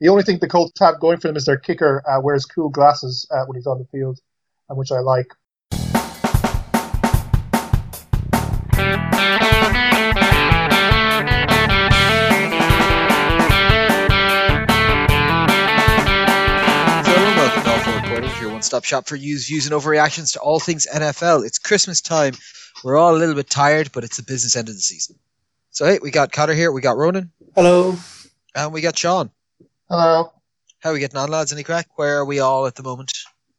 The only thing the Colts have going for them is their kicker uh, wears cool glasses uh, when he's on the field, uh, which I like. your one-stop shop for news, views, and overreactions to all things NFL. It's Christmas time. We're all a little bit tired, but it's the business end of the season. So hey, we got Connor here, we got Ronan. Hello. And we got Sean. Hello. How are we getting on, lads? Any crack? Where are we all at the moment?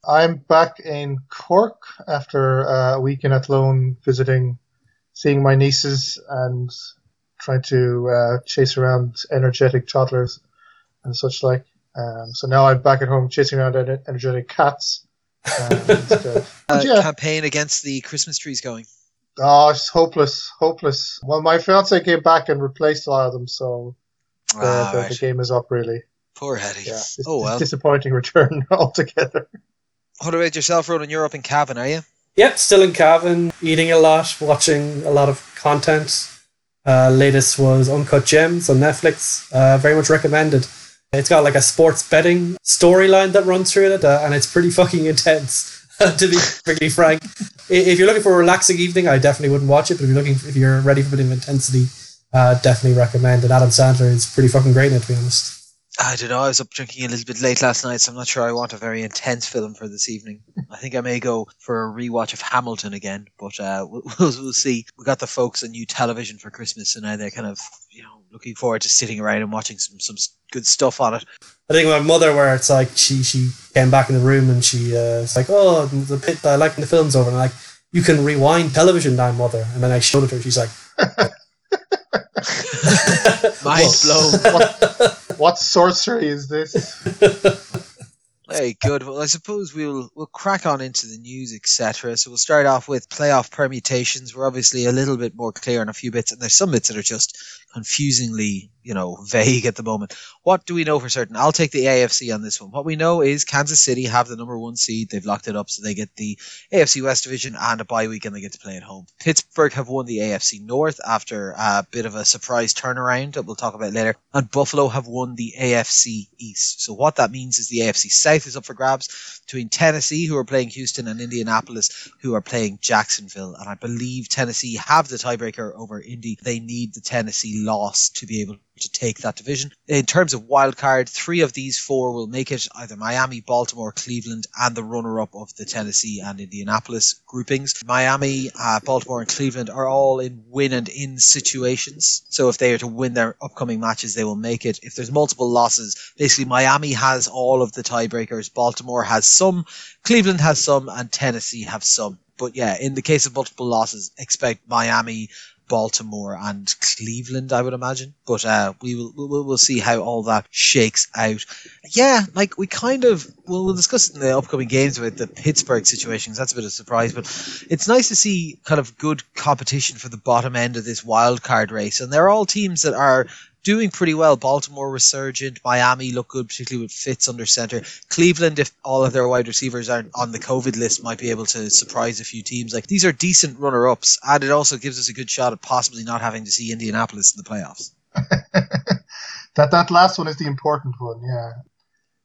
I'm back in Cork after a week in Athlone visiting, seeing my nieces and trying to uh, chase around energetic toddlers and such like. Um, so now I'm back at home chasing around energetic cats. Um, uh, yeah. Campaign against the Christmas trees going. Oh, it's hopeless, hopeless. Well, my fiance came back and replaced a lot of them, so the, ah, the, right. the game is up really. Poor Hetty. Yeah, oh well. disappointing return altogether. What about yourself, Ronan? You're up in Cavan, are you? Yep, still in Cavan, eating a lot, watching a lot of content. Uh, latest was Uncut Gems on Netflix. Uh, very much recommended. It's got like a sports betting storyline that runs through it, uh, and it's pretty fucking intense. to be pretty frank, if you're looking for a relaxing evening, I definitely wouldn't watch it. But if you're looking, if you're ready for a bit of intensity, uh, definitely recommend it. Adam Sandler is pretty fucking great in it, to be honest. I don't know. I was up drinking a little bit late last night, so I'm not sure I want a very intense film for this evening. I think I may go for a rewatch of Hamilton again, but uh, we'll, we'll, see. We got the folks a new television for Christmas, and now they're kind of you know looking forward to sitting around and watching some some good stuff on it. I think my mother, where it's like she she came back in the room and she uh, was like, "Oh, the bit I like in the film's over," and I'm like, "You can rewind television now, mother." And then I showed it to her. She's like. Mind blown. What, what sorcery is this? Very good. Well, I suppose we'll we'll crack on into the news, etc. So we'll start off with playoff permutations. We're obviously a little bit more clear on a few bits, and there's some bits that are just confusingly, you know, vague at the moment. What do we know for certain? I'll take the AFC on this one. What we know is Kansas City have the number one seed. They've locked it up, so they get the AFC West division and a bye week, and they get to play at home. Pittsburgh have won the AFC North after a bit of a surprise turnaround that we'll talk about later, and Buffalo have won the AFC East. So what that means is the AFC South is up for grabs between Tennessee, who are playing Houston, and Indianapolis, who are playing Jacksonville. And I believe Tennessee have the tiebreaker over Indy. They need the Tennessee loss to be able to take that division. In terms of wild card, three of these four will make it either Miami, Baltimore, Cleveland, and the runner up of the Tennessee and Indianapolis groupings. Miami, uh, Baltimore, and Cleveland are all in win and in situations. So if they are to win their upcoming matches, they will make it. If there's multiple losses, basically Miami has all of the tiebreakers, Baltimore has some, Cleveland has some, and Tennessee have some. But yeah, in the case of multiple losses, expect Miami, Baltimore and Cleveland, I would imagine. But uh, we will we'll, see how all that shakes out. Yeah, like we kind of we'll, discuss it in the upcoming games with the Pittsburgh situations. That's a bit of a surprise, but it's nice to see kind of good competition for the bottom end of this wild card race, and they're all teams that are doing pretty well. Baltimore resurgent. Miami look good, particularly with Fitz under center. Cleveland, if all of their wide receivers aren't on the COVID list, might be able to surprise a few teams. Like these are decent runner ups, and it also gives us a good shot at possibly not having to see Indianapolis in the playoffs. that that last one is the important one, yeah.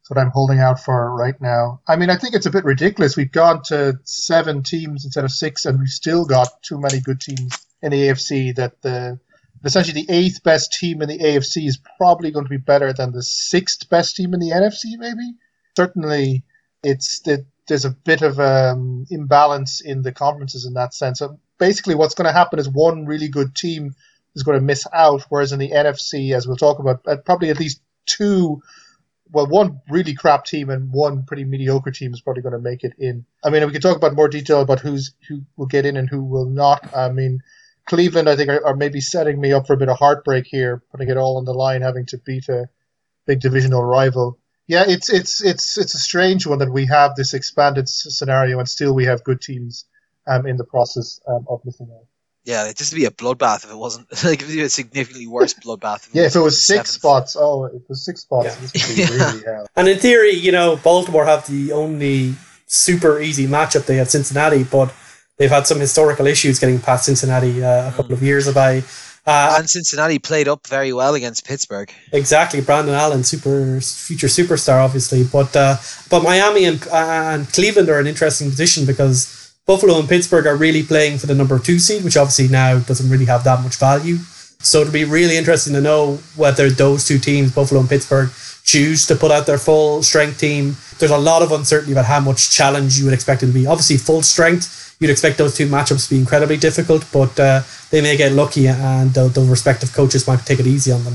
That's what I'm holding out for right now. I mean, I think it's a bit ridiculous. We've gone to seven teams instead of six, and we've still got too many good teams in the AFC that the essentially the eighth best team in the AFC is probably going to be better than the sixth best team in the NFC, maybe. Certainly, it's it, there's a bit of um, imbalance in the conferences in that sense. So basically, what's going to happen is one really good team is going to miss out, whereas in the NFC, as we'll talk about, uh, probably at least two. Well, one really crap team and one pretty mediocre team is probably going to make it in. I mean, we can talk about more detail about who's who will get in and who will not. I mean, Cleveland, I think, are, are, maybe setting me up for a bit of heartbreak here, putting it all on the line, having to beat a big divisional rival. Yeah, it's it's it's it's a strange one that we have this expanded scenario and still we have good teams um, in the process um, of missing out. Yeah, it just be a bloodbath if it wasn't like it would be a significantly worse bloodbath. If yeah, if it was six spots, oh, it was six spots. Yeah. Really and in theory, you know, Baltimore have the only super easy matchup. They have Cincinnati, but they've had some historical issues getting past Cincinnati uh, a couple of years ago. Uh, and Cincinnati played up very well against Pittsburgh. Exactly, Brandon Allen, super future superstar, obviously. But uh, but Miami and and Cleveland are an interesting position because Buffalo and Pittsburgh are really playing for the number two seed, which obviously now doesn't really have that much value. So it'll be really interesting to know whether those two teams, Buffalo and Pittsburgh, choose to put out their full strength team. There's a lot of uncertainty about how much challenge you would expect it to be. Obviously, full strength, you'd expect those two matchups to be incredibly difficult, but uh, they may get lucky and the, the respective coaches might take it easy on them.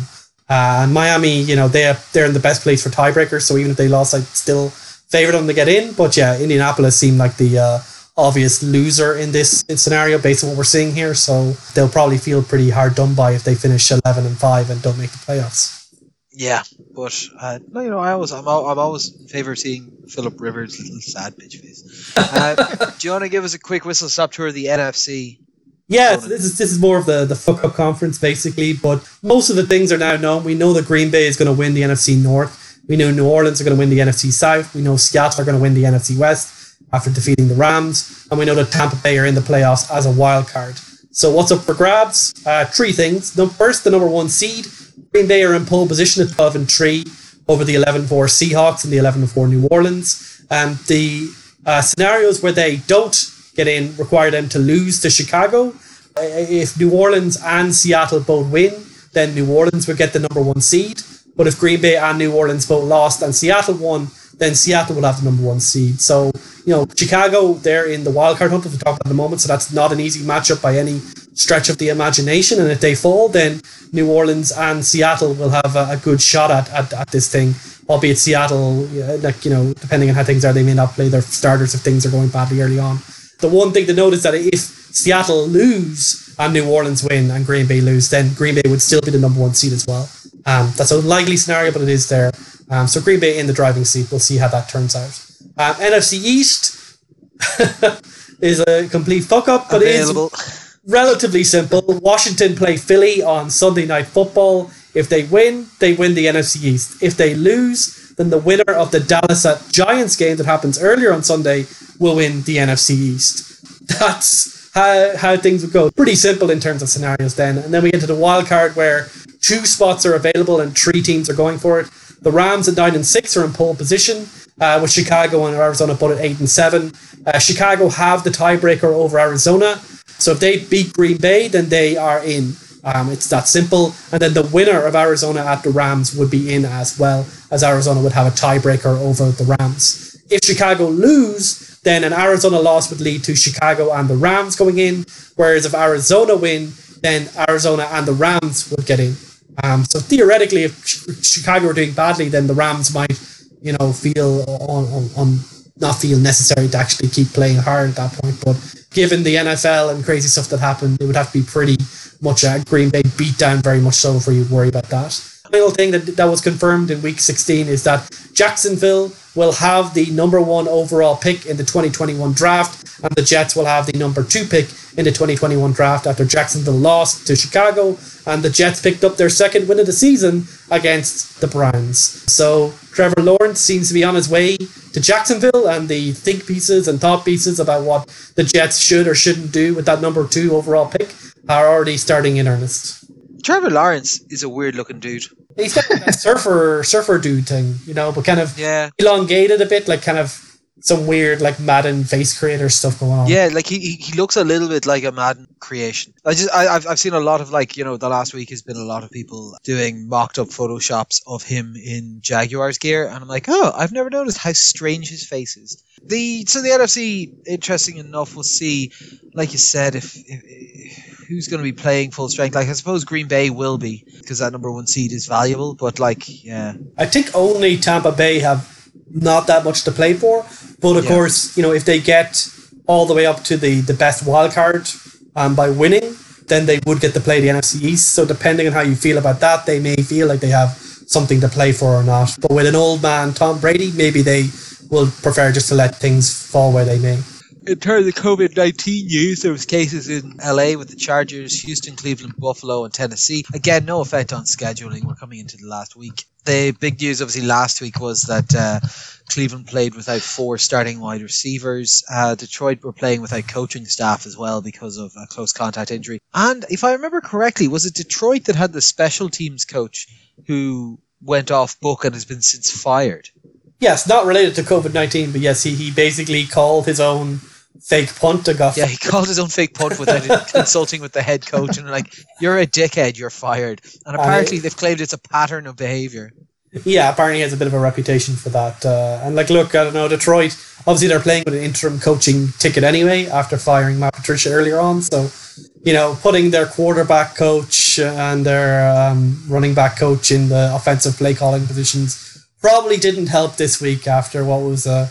Uh, and Miami, you know, they're, they're in the best place for tiebreakers, so even if they lost, I'd still favor them to get in. But yeah, Indianapolis seemed like the uh, obvious loser in this scenario based on what we're seeing here. So they'll probably feel pretty hard done by if they finish 11 and 5 and don't make the playoffs. Yeah, but uh, no, you know, I always, I'm, I'm always in favor of seeing Philip Rivers' little sad bitch face. Uh, do you want to give us a quick whistle stop tour of the NFC? Yeah, this is this is more of the the fuck up conference basically, but most of the things are now known. We know that Green Bay is going to win the NFC North. We know New Orleans are going to win the NFC South. We know Seattle are going to win the NFC West after defeating the Rams, and we know that Tampa Bay are in the playoffs as a wild card. So what's up for grabs? Uh, three things. The first, the number one seed Green Bay are in pole position at 12 and 3 over the 11 4 Seahawks and the 11 4 New Orleans. Um, the uh, scenarios where they don't get in require them to lose to Chicago. If New Orleans and Seattle both win, then New Orleans would get the number one seed. But if Green Bay and New Orleans both lost and Seattle won, then Seattle would have the number one seed. So, you know, Chicago, they're in the wildcard hunt, as we talked about at the moment. So that's not an easy matchup by any stretch of the imagination. And if they fall, then New Orleans and Seattle will have a, a good shot at, at, at, this thing. Albeit Seattle, like, you know, depending on how things are, they may not play their starters if things are going badly early on. The one thing to note is that if Seattle lose and New Orleans win and Green Bay lose, then Green Bay would still be the number one seed as well. Um, that's a likely scenario, but it is there. Um, so Green Bay in the driving seat. We'll see how that turns out. Um, NFC East is a complete fuck up, but Available. it is relatively simple. Washington play Philly on Sunday Night Football. If they win, they win the NFC East. If they lose, then the winner of the Dallas at Giants game that happens earlier on Sunday will win the NFC East. That's how, how things would go. Pretty simple in terms of scenarios then. And then we get to the wild card where two spots are available and three teams are going for it. The Rams at 9 and 6 are in pole position. Uh, with Chicago and Arizona both at eight and seven. Uh, Chicago have the tiebreaker over Arizona, so if they beat Green Bay, then they are in. Um, it's that simple. And then the winner of Arizona at the Rams would be in as well, as Arizona would have a tiebreaker over the Rams. If Chicago lose, then an Arizona loss would lead to Chicago and the Rams going in. Whereas if Arizona win, then Arizona and the Rams would get in. Um, so theoretically, if Chicago are doing badly, then the Rams might, you know, feel on, on, on not feel necessary to actually keep playing hard at that point. But given the NFL and crazy stuff that happened, it would have to be pretty much a Green Bay beatdown, very much so, for you worry about that. The final thing that, that was confirmed in week 16 is that Jacksonville will have the number one overall pick in the 2021 draft, and the Jets will have the number two pick in the 2021 draft after Jacksonville lost to Chicago, and the Jets picked up their second win of the season against the Browns. So Trevor Lawrence seems to be on his way to Jacksonville, and the think pieces and thought pieces about what the Jets should or shouldn't do with that number two overall pick are already starting in earnest. Trevor Lawrence is a weird looking dude. He's got a surfer surfer dude thing, you know, but kind of yeah. elongated a bit, like kind of some weird like Madden face creator stuff going on. Yeah, like he he looks a little bit like a Madden creation. I just I, have I've seen a lot of like you know the last week has been a lot of people doing mocked up photoshops of him in Jaguars gear, and I'm like, oh, I've never noticed how strange his face is. The so the NFC, interesting enough, we'll see. Like you said, if, if who's going to be playing full strength? Like I suppose Green Bay will be because that number one seed is valuable. But like, yeah, I think only Tampa Bay have not that much to play for. But of yeah. course, you know, if they get all the way up to the the best wild card um, by winning, then they would get to play the NFC East. So depending on how you feel about that, they may feel like they have something to play for or not. But with an old man, Tom Brady, maybe they will prefer just to let things fall where they may. In terms of COVID 19 news, there was cases in LA with the Chargers, Houston, Cleveland, Buffalo, and Tennessee. Again, no effect on scheduling. We're coming into the last week. The big news, obviously, last week was that uh, Cleveland played without four starting wide receivers. Uh, Detroit were playing without coaching staff as well because of a close contact injury. And if I remember correctly, was it Detroit that had the special teams coach who went off book and has been since fired? Yes, not related to COVID 19, but yes, he, he basically called his own fake punt to Goff. Yeah, he called his own fake punt without consulting with the head coach and like, you're a dickhead, you're fired. And apparently they've claimed it's a pattern of behaviour. Yeah, apparently he has a bit of a reputation for that. Uh, and like, look, I don't know, Detroit, obviously they're playing with an interim coaching ticket anyway after firing Matt Patricia earlier on. So, you know, putting their quarterback coach and their um, running back coach in the offensive play calling positions probably didn't help this week after what was a,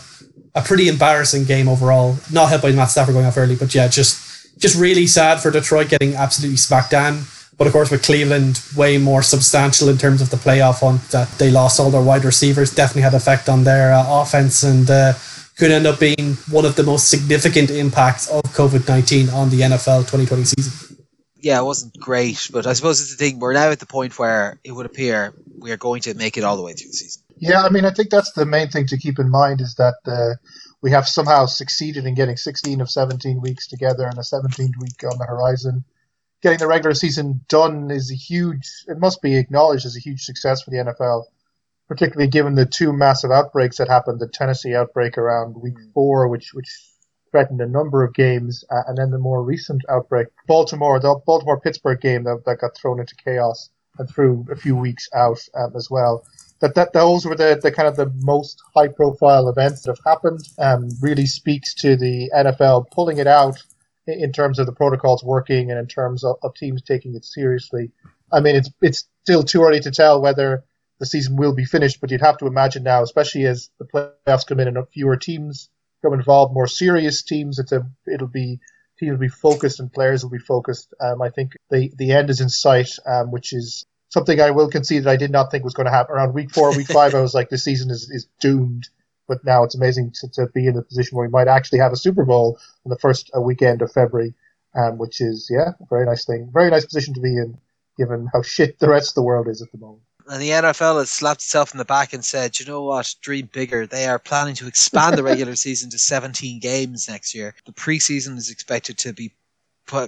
a pretty embarrassing game overall. Not helped by Matt Stafford going off early, but yeah, just just really sad for Detroit getting absolutely smacked down. But of course, with Cleveland, way more substantial in terms of the playoff hunt. That they lost all their wide receivers definitely had effect on their uh, offense and uh, could end up being one of the most significant impacts of COVID nineteen on the NFL 2020 season. Yeah, it wasn't great, but I suppose it's the thing. We're now at the point where it would appear we are going to make it all the way through the season. Yeah, I mean, I think that's the main thing to keep in mind is that uh, we have somehow succeeded in getting 16 of 17 weeks together and a 17th week on the horizon. Getting the regular season done is a huge, it must be acknowledged as a huge success for the NFL, particularly given the two massive outbreaks that happened the Tennessee outbreak around week four, which, which threatened a number of games, uh, and then the more recent outbreak, Baltimore, the Baltimore Pittsburgh game that, that got thrown into chaos and threw a few weeks out um, as well that, that those were the, the kind of the most high profile events that have happened. Um, really speaks to the NFL pulling it out in terms of the protocols working and in terms of, of teams taking it seriously. I mean, it's it's still too early to tell whether the season will be finished, but you'd have to imagine now, especially as the playoffs come in and fewer teams come involved, more serious teams. It's a it'll be teams will be focused and players will be focused. Um, I think the the end is in sight, um, which is something I will concede that I did not think was going to happen around week four, week five. I was like, this season is, is doomed. But now it's amazing to, to be in a position where we might actually have a Super Bowl on the first uh, weekend of February, um, which is, yeah, a very nice thing. Very nice position to be in, given how shit the rest of the world is at the moment. And the NFL has slapped itself in the back and said, you know what, dream bigger. They are planning to expand the regular season to 17 games next year. The preseason is expected to be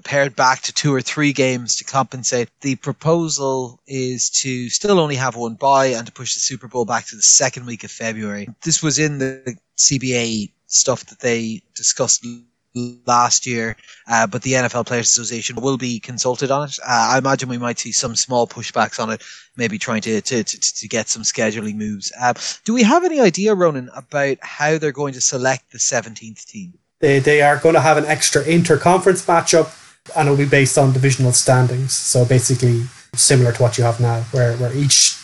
pared back to two or three games to compensate. The proposal is to still only have one bye and to push the Super Bowl back to the second week of February. This was in the CBA stuff that they discussed last year, uh, but the NFL Players Association will be consulted on it. Uh, I imagine we might see some small pushbacks on it, maybe trying to to, to, to get some scheduling moves. Uh, do we have any idea, Ronan, about how they're going to select the 17th team? They, they are going to have an extra inter-conference matchup and it'll be based on divisional standings. So basically similar to what you have now, where, where each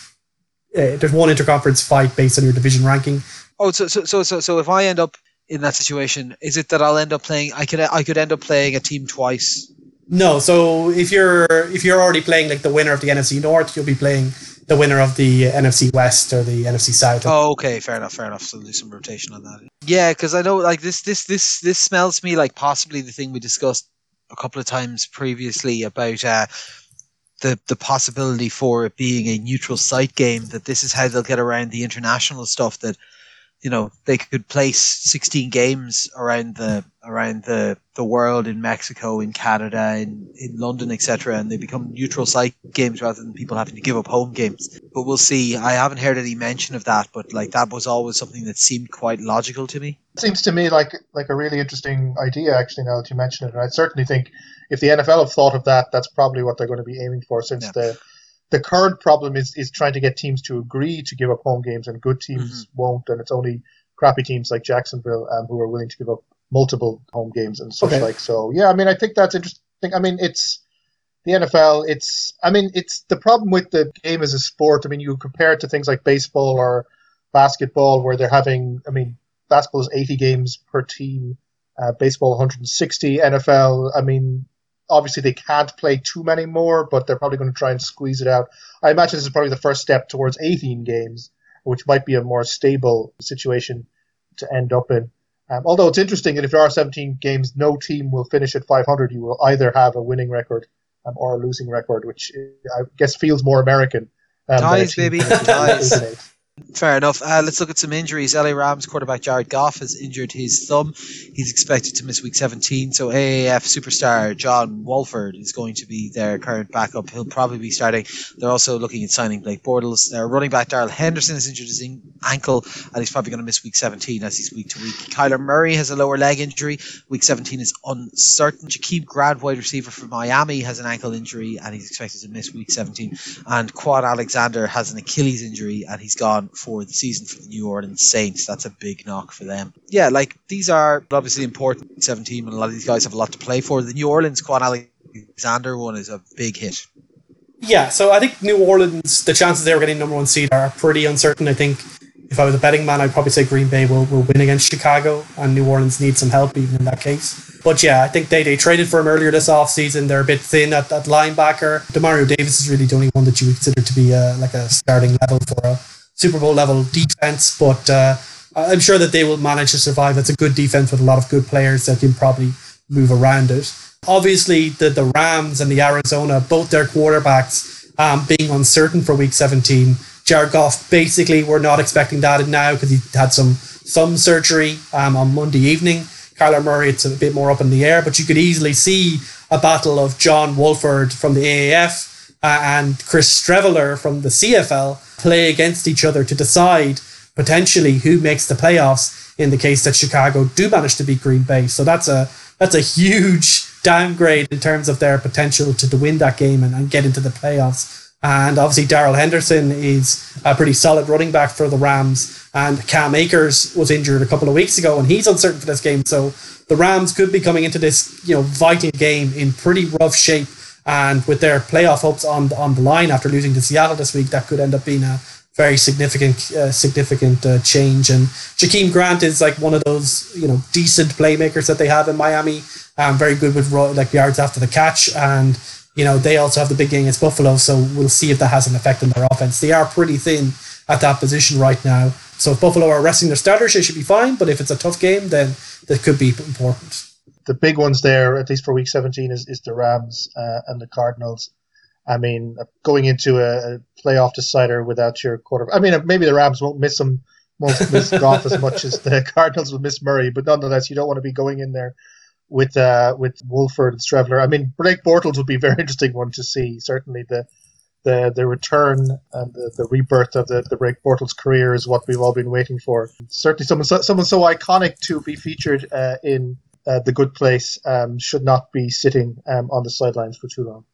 uh, there's one interconference fight based on your division ranking. Oh, so so so so so if I end up in that situation, is it that I'll end up playing? I could I could end up playing a team twice. No, so if you're if you're already playing like the winner of the NFC North, you'll be playing the winner of the NFC West or the NFC South. Oh, okay, fair enough, fair enough. So do some rotation on that. Yeah, because I know like this, this, this, this smells to me like possibly the thing we discussed a couple of times previously about uh, the the possibility for it being a neutral site game. That this is how they'll get around the international stuff. That you know they could place 16 games around the around the the world in Mexico, in Canada, in in London, etc., and they become neutral site games rather than people having to give up home games. But we'll see. I haven't heard any mention of that, but like that was always something that seemed quite logical to me. It seems to me like like a really interesting idea, actually. Now that you mention it, and I certainly think if the NFL have thought of that, that's probably what they're going to be aiming for, since yeah. the the current problem is is trying to get teams to agree to give up home games, and good teams mm-hmm. won't, and it's only crappy teams like Jacksonville um, who are willing to give up multiple home games and such okay. like. So yeah, I mean, I think that's interesting. I mean, it's the NFL. It's I mean, it's the problem with the game as a sport. I mean, you compare it to things like baseball or basketball, where they're having. I mean, basketball is 80 games per team, uh, baseball 160. NFL. I mean, obviously they can't play too many more, but they're probably going to try and squeeze it out. I imagine this is probably the first step towards 18 games, which might be a more stable situation to end up in. Um, although it's interesting that if there are 17 games, no team will finish at 500. You will either have a winning record um, or a losing record, which I guess feels more American. Um, ties, baby, ties. Fair enough. Uh, let's look at some injuries. LA Rams quarterback Jared Goff has injured his thumb. He's expected to miss week 17. So AAF superstar John Wolford is going to be their current backup. He'll probably be starting. They're also looking at signing Blake Bortles. Their running back Darrell Henderson has injured his ankle and he's probably going to miss week 17 as he's week to week. Kyler Murray has a lower leg injury. Week 17 is uncertain. Jakeem Grant, wide receiver from Miami, has an ankle injury and he's expected to miss week 17. And Kwon Alexander has an Achilles injury and he's gone for the season for the New Orleans Saints. That's a big knock for them. Yeah, like these are obviously important 17 and a lot of these guys have a lot to play for. The New Orleans Kwon Alexander one is a big hit. Yeah, so I think New Orleans, the chances they were getting number one seed are pretty uncertain. I think if I was a betting man, I'd probably say Green Bay will, will win against Chicago, and New Orleans needs some help even in that case. But yeah, I think they, they traded for him earlier this offseason. They're a bit thin at that linebacker. Demario Davis is really the only one that you would consider to be a, like a starting level for a Super Bowl level defense, but uh, I'm sure that they will manage to survive. It's a good defense with a lot of good players that can probably move around it. Obviously, the, the Rams and the Arizona, both their quarterbacks um, being uncertain for week 17. Jared Goff, basically, we're not expecting that now because he had some thumb surgery um, on Monday evening. Kyler Murray, it's a bit more up in the air, but you could easily see a battle of John Wolford from the AAF and Chris Streveler from the CFL play against each other to decide potentially who makes the playoffs in the case that Chicago do manage to beat Green Bay. So that's a that's a huge downgrade in terms of their potential to, to win that game and, and get into the playoffs. And obviously, Darrell Henderson is a pretty solid running back for the Rams. And Cam Akers was injured a couple of weeks ago, and he's uncertain for this game. So the Rams could be coming into this, you know, vital game in pretty rough shape and with their playoff hopes on on the line after losing to Seattle this week, that could end up being a very significant uh, significant uh, change. And Jakeem Grant is like one of those you know decent playmakers that they have in Miami. Um, very good with like yards after the catch, and you know they also have the big game against Buffalo. So we'll see if that has an effect on their offense. They are pretty thin at that position right now. So if Buffalo are resting their starters, they should be fine. But if it's a tough game, then that could be important the big ones there, at least for week 17, is, is the Rams uh, and the Cardinals. I mean, going into a, playoff decider without your quarterback. I mean, maybe the Rams won't miss him, won't miss Goff as much as the Cardinals will miss Murray, but nonetheless, you don't want to be going in there with uh, with Wolford and Streveler. I mean, Blake Bortles would be a very interesting one to see. Certainly, the the the return and the, the rebirth of the, the Blake Bortles career is what we've all been waiting for. Certainly, someone so, someone so iconic to be featured uh, in uh, the good place um, should not be sitting um, on the sidelines for too long.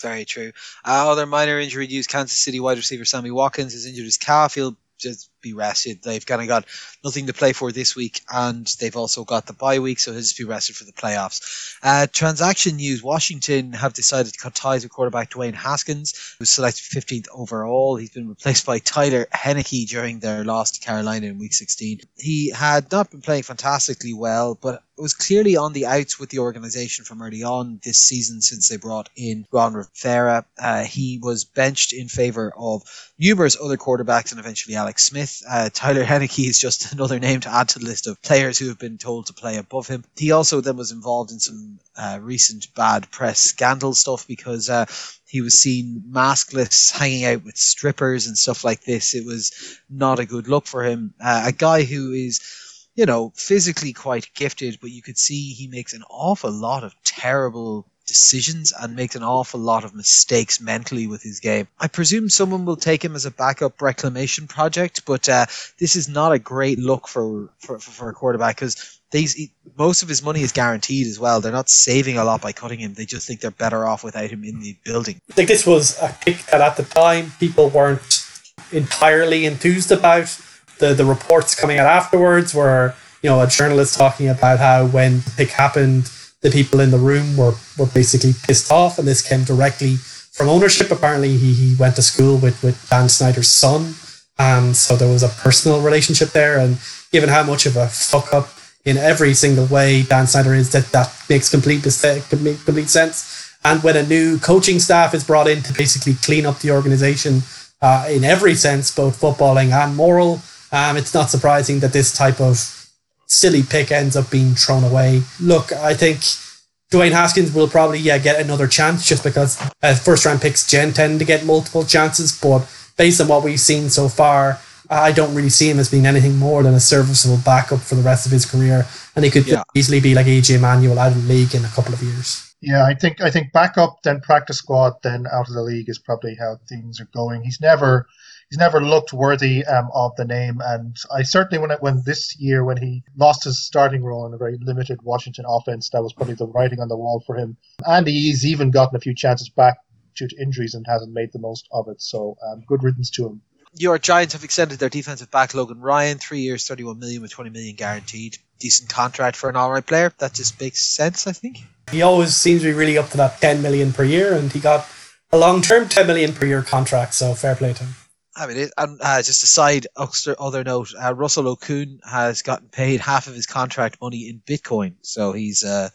Very true. Uh, other minor injury news: Kansas City wide receiver Sammy Watkins has injured his calf. He'll just be rested. They've kind of got nothing to play for this week, and they've also got the bye week, so he'll just be rested for the playoffs. Uh, transaction news: Washington have decided to cut ties with quarterback Dwayne Haskins, who was selected 15th overall. He's been replaced by Taylor Heinicke during their loss to Carolina in Week 16. He had not been playing fantastically well, but was clearly on the outs with the organization from early on this season since they brought in Ron Rivera. Uh, he was benched in favor of numerous other quarterbacks and eventually Alex Smith. Uh, Taylor Heinicke is just another name to add to the list of players who have been told to play above him. He also then was involved in some uh, recent bad press scandal stuff because uh, he was seen maskless hanging out with strippers and stuff like this. It was not a good look for him. Uh, a guy who is you know, physically quite gifted, but you could see he makes an awful lot of terrible decisions and makes an awful lot of mistakes mentally with his game. I presume someone will take him as a backup reclamation project, but uh, this is not a great look for for, for a quarterback because these most of his money is guaranteed as well. They're not saving a lot by cutting him. They just think they're better off without him in the building. I think this was a pick that at the time people weren't entirely enthused about the the reports coming out afterwards were you know a journalist talking about how when the pick happened, the people in the room were were basically pissed off, and this came directly from ownership. Apparently, he he went to school with with Dan Snyder's son, and so there was a personal relationship there. And given how much of a fuck up in every single way Dan Snyder is, that that makes complete complete sense. And when a new coaching staff is brought in to basically clean up the organization uh, in every sense, both footballing and moral, um, it's not surprising that this type of silly pick ends up being thrown away. Look, I think Dwayne Haskins will probably yeah get another chance just because uh, first round picks gen tend to get multiple chances. But based on what we've seen so far, I don't really see him as being anything more than a serviceable backup for the rest of his career, and he could yeah. easily be like EJ Manuel out of the league in a couple of years. Yeah, I think I think backup, then practice squad, then out of the league is probably how things are going. He's never he's never looked worthy um, of the name, and I certainly when it, when this year when he lost his starting role in a very limited Washington offense, that was probably the writing on the wall for him. And he's even gotten a few chances back due to injuries and hasn't made the most of it. So um, good riddance to him. Your Giants have extended their defensive back Logan Ryan, three years, thirty-one million with twenty million guaranteed. Decent contract for an all-right player. That just makes sense, I think. He always seems to be really up to that ten million per year, and he got a long-term ten million per year contract. So fair play to him. I mean, it, and uh, just a side other note: uh, Russell Okung has gotten paid half of his contract money in Bitcoin, so he's uh,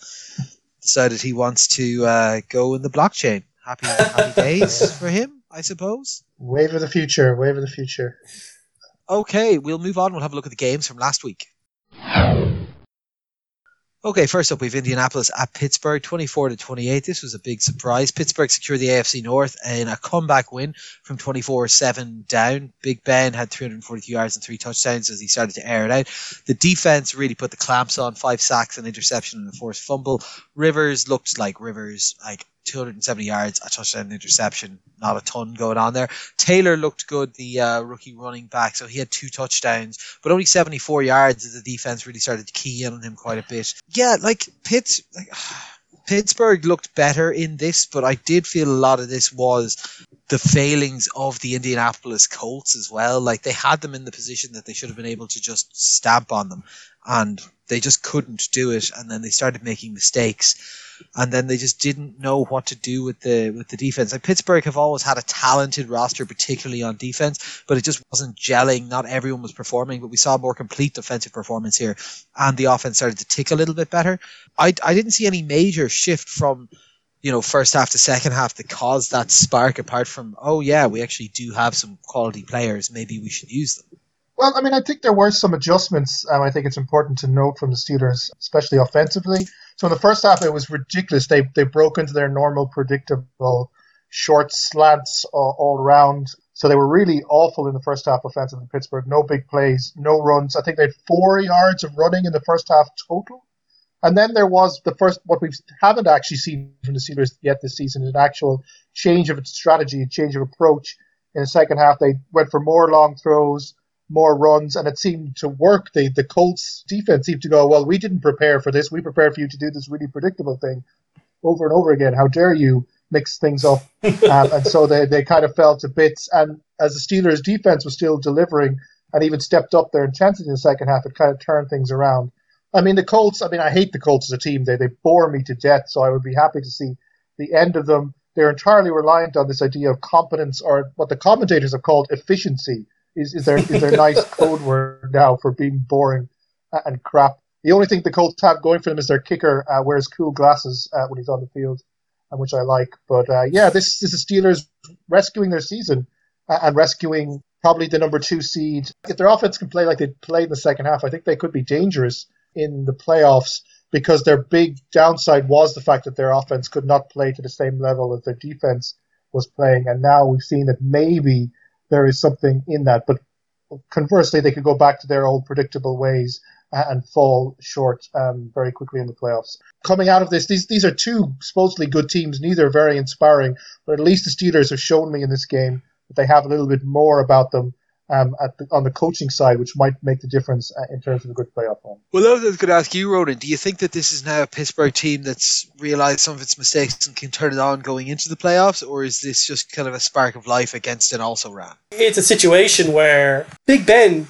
decided he wants to uh, go in the blockchain. Happy happy days for him, I suppose. Wave of the future, wave of the future. Okay, we'll move on. We'll have a look at the games from last week. Okay, first up, we've Indianapolis at Pittsburgh, 24 to 28. This was a big surprise. Pittsburgh secured the AFC North in a comeback win from 24 7 down. Big Ben had 342 yards and three touchdowns as he started to air it out. The defense really put the clamps on, five sacks, an interception, and a forced fumble. Rivers looked like Rivers, like 270 yards, a touchdown, interception. Not a ton going on there. Taylor looked good, the uh, rookie running back, so he had two touchdowns, but only 74 yards as the defense really started to key in on him quite a bit. Yeah, like Pitts, like, Pittsburgh looked better in this, but I did feel a lot of this was the failings of the Indianapolis Colts as well. Like they had them in the position that they should have been able to just stamp on them, and they just couldn't do it. And then they started making mistakes and then they just didn't know what to do with the with the defense. Like Pittsburgh have always had a talented roster, particularly on defense, but it just wasn't gelling. Not everyone was performing, but we saw a more complete defensive performance here, and the offense started to tick a little bit better. I I didn't see any major shift from you know first half to second half that caused that spark. Apart from oh yeah, we actually do have some quality players. Maybe we should use them. Well, I mean, I think there were some adjustments. Um, I think it's important to note from the Steelers, especially offensively. So in the first half, it was ridiculous. They they broke into their normal, predictable short slants all, all around. So they were really awful in the first half offensively. In Pittsburgh, no big plays, no runs. I think they had four yards of running in the first half total. And then there was the first what we haven't actually seen from the Steelers yet this season an actual change of strategy, a change of approach. In the second half, they went for more long throws, more runs, and it seemed to work. The the Colts defense seemed to go, well, we didn't prepare for this. We prepared for you to do this really predictable thing over and over again. How dare you mix things up? um, and so they, they kind of fell to bits. And as the Steelers' defense was still delivering and even stepped up their intensity in the second half, it kind of turned things around. I mean, the Colts, I mean, I hate the Colts as a team. They, they bore me to death, so I would be happy to see the end of them. They're entirely reliant on this idea of competence, or what the commentators have called efficiency is, is their is their nice code word now for being boring and crap. The only thing the Colts have going for them is their kicker uh, wears cool glasses uh, when he's on the field, uh, which I like. But uh, yeah, this, this is Steelers rescuing their season uh, and rescuing probably the number two seed. If their offense can play like they played in the second half, I think they could be dangerous in the playoffs because their big downside was the fact that their offense could not play to the same level as their defense was playing. And now we've seen that maybe there is something in that. But conversely, they could go back to their old predictable ways and fall short um, very quickly in the playoffs. Coming out of this, these these are two supposedly good teams, neither very inspiring, but at least the Steelers have shown me in this game that they have a little bit more about them um, the, on the coaching side, which might make the difference uh, in terms of a good playoff run. Well, I was going to ask you, Ronan, do you think that this is now a Pittsburgh team that's realised some of its mistakes and can turn it on going into the playoffs, or is this just kind of a spark of life against an also ran? It's a situation where Big Ben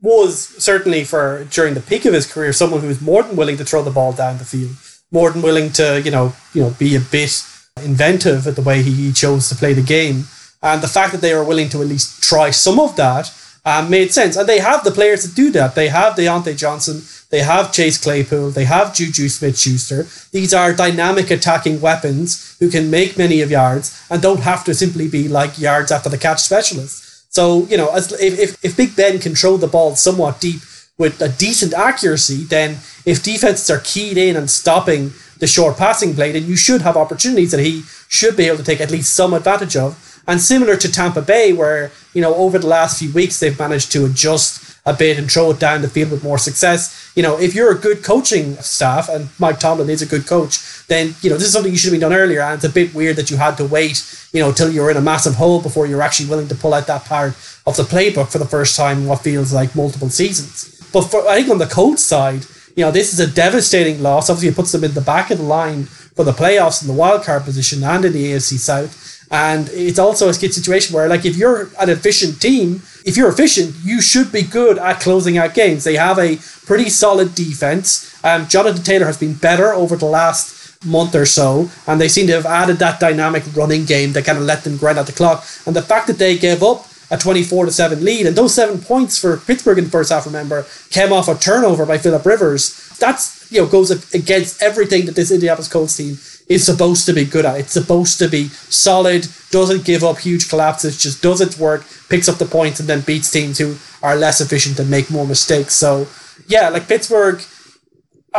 was certainly for during the peak of his career someone who was more than willing to throw the ball down the field, more than willing to you know you know be a bit inventive at the way he chose to play the game. And the fact that they are willing to at least try some of that um, made sense. And they have the players to do that. They have Diontae Johnson, they have Chase Claypool, they have Juju Smith Schuster. These are dynamic attacking weapons who can make many of yards and don't have to simply be like yards after the catch specialists. So, you know, as, if, if Big Ben throw the ball somewhat deep with a decent accuracy, then if defenses are keyed in and stopping the short passing play, then you should have opportunities that he should be able to take at least some advantage of. And similar to Tampa Bay, where, you know, over the last few weeks they've managed to adjust a bit and throw it down the field with more success. You know, if you're a good coaching staff and Mike Tomlin is a good coach, then, you know, this is something you should have been done earlier. And it's a bit weird that you had to wait, you know, till you're in a massive hole before you're actually willing to pull out that part of the playbook for the first time in what feels like multiple seasons. But for, I think on the Colts side, you know, this is a devastating loss. Obviously, it puts them in the back of the line for the playoffs in the wild card position and in the AFC South. And it's also a situation where, like, if you're an efficient team, if you're efficient, you should be good at closing out games. They have a pretty solid defense. Um, Jonathan Taylor has been better over the last month or so, and they seem to have added that dynamic running game that kind of let them grind out the clock. And the fact that they gave up a 24 to 7 lead, and those seven points for Pittsburgh in the first half, remember, came off a turnover by Philip Rivers. That's you know goes against everything that this Indianapolis Colts team is supposed to be good at. It's supposed to be solid, doesn't give up huge collapses, just does its work, picks up the points, and then beats teams who are less efficient and make more mistakes. So, yeah, like Pittsburgh,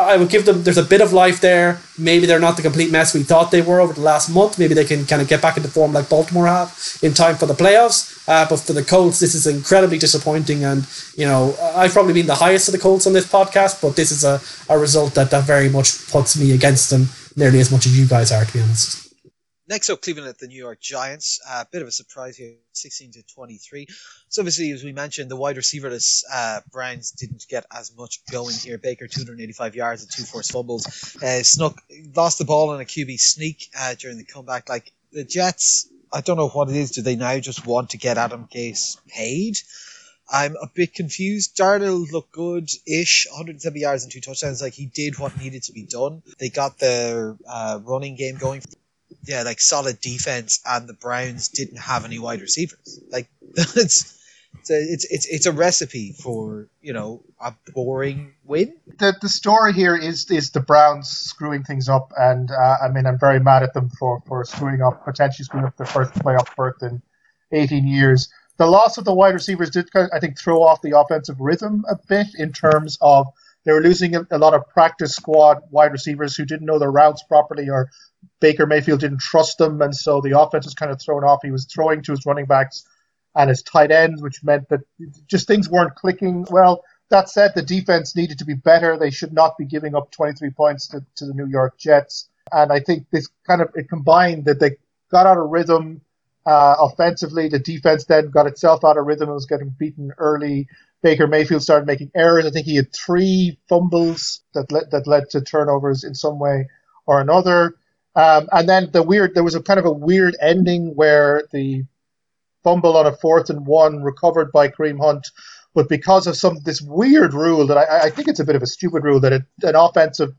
I would give them, there's a bit of life there. Maybe they're not the complete mess we thought they were over the last month. Maybe they can kind of get back into form like Baltimore have in time for the playoffs. Uh, but for the Colts, this is incredibly disappointing. And, you know, I've probably been the highest of the Colts on this podcast, but this is a, a result that, that very much puts me against them nearly as much as you guys are, to be honest. Next up, Cleveland at the New York Giants. A uh, bit of a surprise here, 16 to 23. So obviously, as we mentioned, the wide receiverless uh, Browns didn't get as much going here. Baker 285 yards and two forced fumbles. Uh, snuck lost the ball in a QB sneak uh, during the comeback. Like the Jets, I don't know what it is. Do they now just want to get Adam Gase paid? I'm a bit confused. Darnold looked good-ish, 170 yards and two touchdowns. Like he did what needed to be done. They got their uh, running game going. Yeah, like solid defense, and the Browns didn't have any wide receivers. Like. It's it's, it's, it's a recipe for you know a boring win. The the story here is is the Browns screwing things up, and uh, I mean I'm very mad at them for, for screwing up potentially screwing up their first playoff berth in 18 years the loss of the wide receivers did, I think, throw off the offensive rhythm a bit in terms of they were losing a, a lot of practice squad wide receivers who didn't know their routes properly or Baker Mayfield didn't trust them, and so the offense was kind of thrown off. He was throwing to his running backs and his tight ends, which meant that just things weren't clicking. Well, that said, the defense needed to be better. They should not be giving up 23 points to, to the New York Jets. And I think this kind of it combined that they got out of rhythm uh, offensively, the defense then got itself out of rhythm and was getting beaten early. Baker Mayfield started making errors. I think he had three fumbles that led, that led to turnovers in some way or another. Um, and then the weird, there was a kind of a weird ending where the fumble on a fourth and one recovered by Kareem Hunt, but because of some this weird rule that I, I think it's a bit of a stupid rule that it, an offensive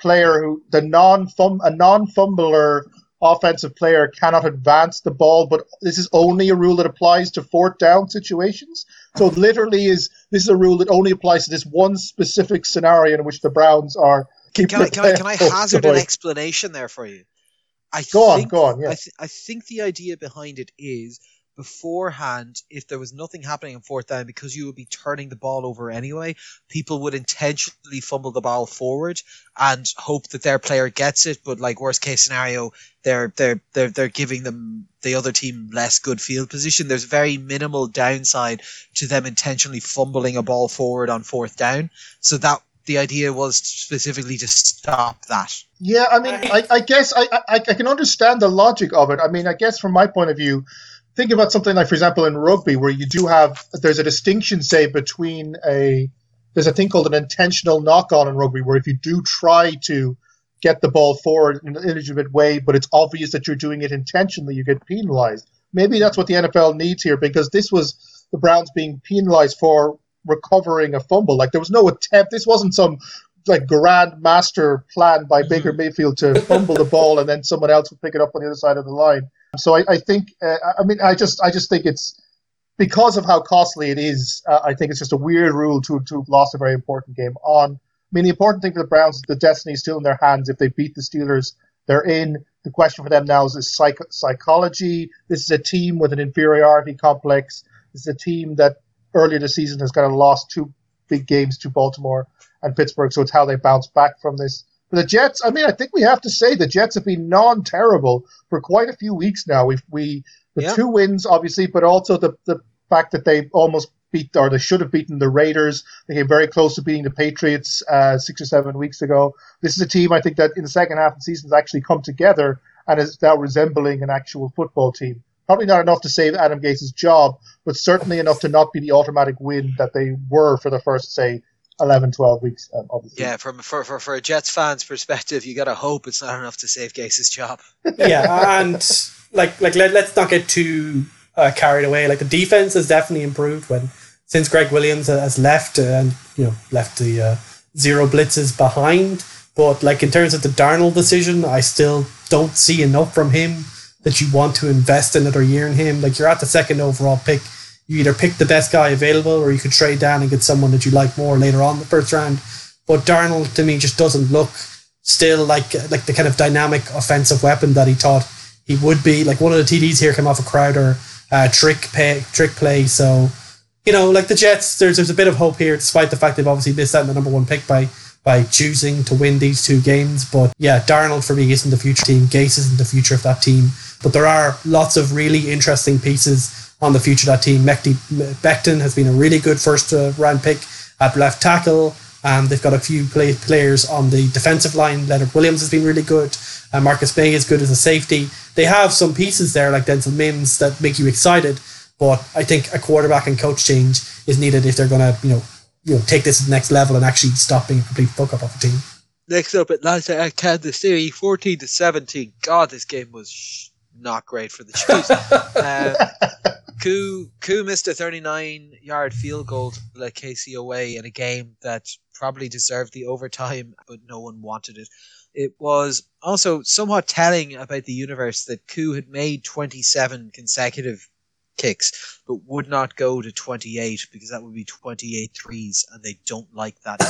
player who the non a non fumbler offensive player cannot advance the ball, but this is only a rule that applies to fourth down situations. So it literally is this is a rule that only applies to this one specific scenario in which the Browns are. Can, can I, can, I, can I hazard an explanation there for you? I go think, on, go on. Yeah. I, th- I think the idea behind it is beforehand, if there was nothing happening on fourth down, because you would be turning the ball over anyway, people would intentionally fumble the ball forward and hope that their player gets it. But like worst case scenario, they're they're they're they're giving them the other team less good field position. There's very minimal downside to them intentionally fumbling a ball forward on fourth down. So that the idea was specifically to stop that. Yeah, I mean, I, I guess I, I, I can understand the logic of it. I mean, I guess from my point of view, think about something like, for example, in rugby, where you do have there's a distinction, say, between a there's a thing called an intentional knock on in rugby, where if you do try to get the ball forward in an illegitimate way, but it's obvious that you're doing it intentionally, you get penalized. Maybe that's what the NFL needs here, because this was the Browns being penalized for recovering a fumble. Like there was no attempt. This wasn't some like grand master plan by Baker mm-hmm. Mayfield to fumble the ball and then someone else would pick it up on the other side of the line. So I, I think, uh, I mean, I just, I just think it's because of how costly it is. Uh, I think it's just a weird rule to to have lost a very important game on. I mean, the important thing for the Browns is the destiny is still in their hands. If they beat the Steelers, they're in. The question for them now is, is psych- psychology. This is a team with an inferiority complex. This is a team that earlier this season has kind of lost two big games to Baltimore and Pittsburgh. So it's how they bounce back from this. For the Jets, I mean, I think we have to say the Jets have been non-terrible for quite a few weeks now. We've we the Yep. two wins, obviously, but also the the fact that they almost beat or they should have beaten the Raiders. They came very close to beating the Patriots uh, six or seven weeks ago. This is a team I think that in the second half of the season has actually come together and is now resembling an actual football team. Probably not enough to save Adam Gase's job, but certainly enough to not be the automatic win that they were for the first, say, 11, 12 weeks um, of the season. Yeah, from for, for for a Jets fan's perspective, you gotta hope it's not enough to save Gase's job. yeah, and like like let, let's not get too uh, carried away. Like the defense has definitely improved when since Gregg Williams has left uh, and you know left the uh, zero blitzes behind. But like in terms of the Darnold decision, I still don't see enough from him that you want to invest another year in him. Like you're at the second overall pick. You either pick the best guy available or you could trade down and get someone that you like more later on the first round. But Darnold to me just doesn't look still like like the kind of dynamic offensive weapon that he thought he would be. Like one of the TDs here came off a Crowder uh, trick pay, trick play. So you know, like the Jets, there's there's a bit of hope here, despite the fact they've obviously missed out on the number one pick by by choosing to win these two games. But yeah, Darnold for me isn't the future team. Gase isn't the future of that team. But there are lots of really interesting pieces on the future that team. Mekhi Becton has been a really good first uh, round pick at left tackle. Um, they've got a few play- players on the defensive line. Leonard Williams has been really good. Uh, Marcus Maye is good as a safety. They have some pieces there like Denzel Mims that make you excited. But I think a quarterback and coach change is needed if they're going to, you know, you know, take this to the next level and actually stop being a complete fuck up of a team. Next up, at Atlanta at Kansas City, fourteen to seventeen. God, this game was not great for the Chiefs. Koo Koo missed a thirty-nine yard field goal to let KC away in a game that probably deserved the overtime, but no one wanted it. It was also somewhat telling about the universe that Koo had made twenty-seven consecutive kicks, but would not go to 28 because that would be 28 threes, and they don't like that.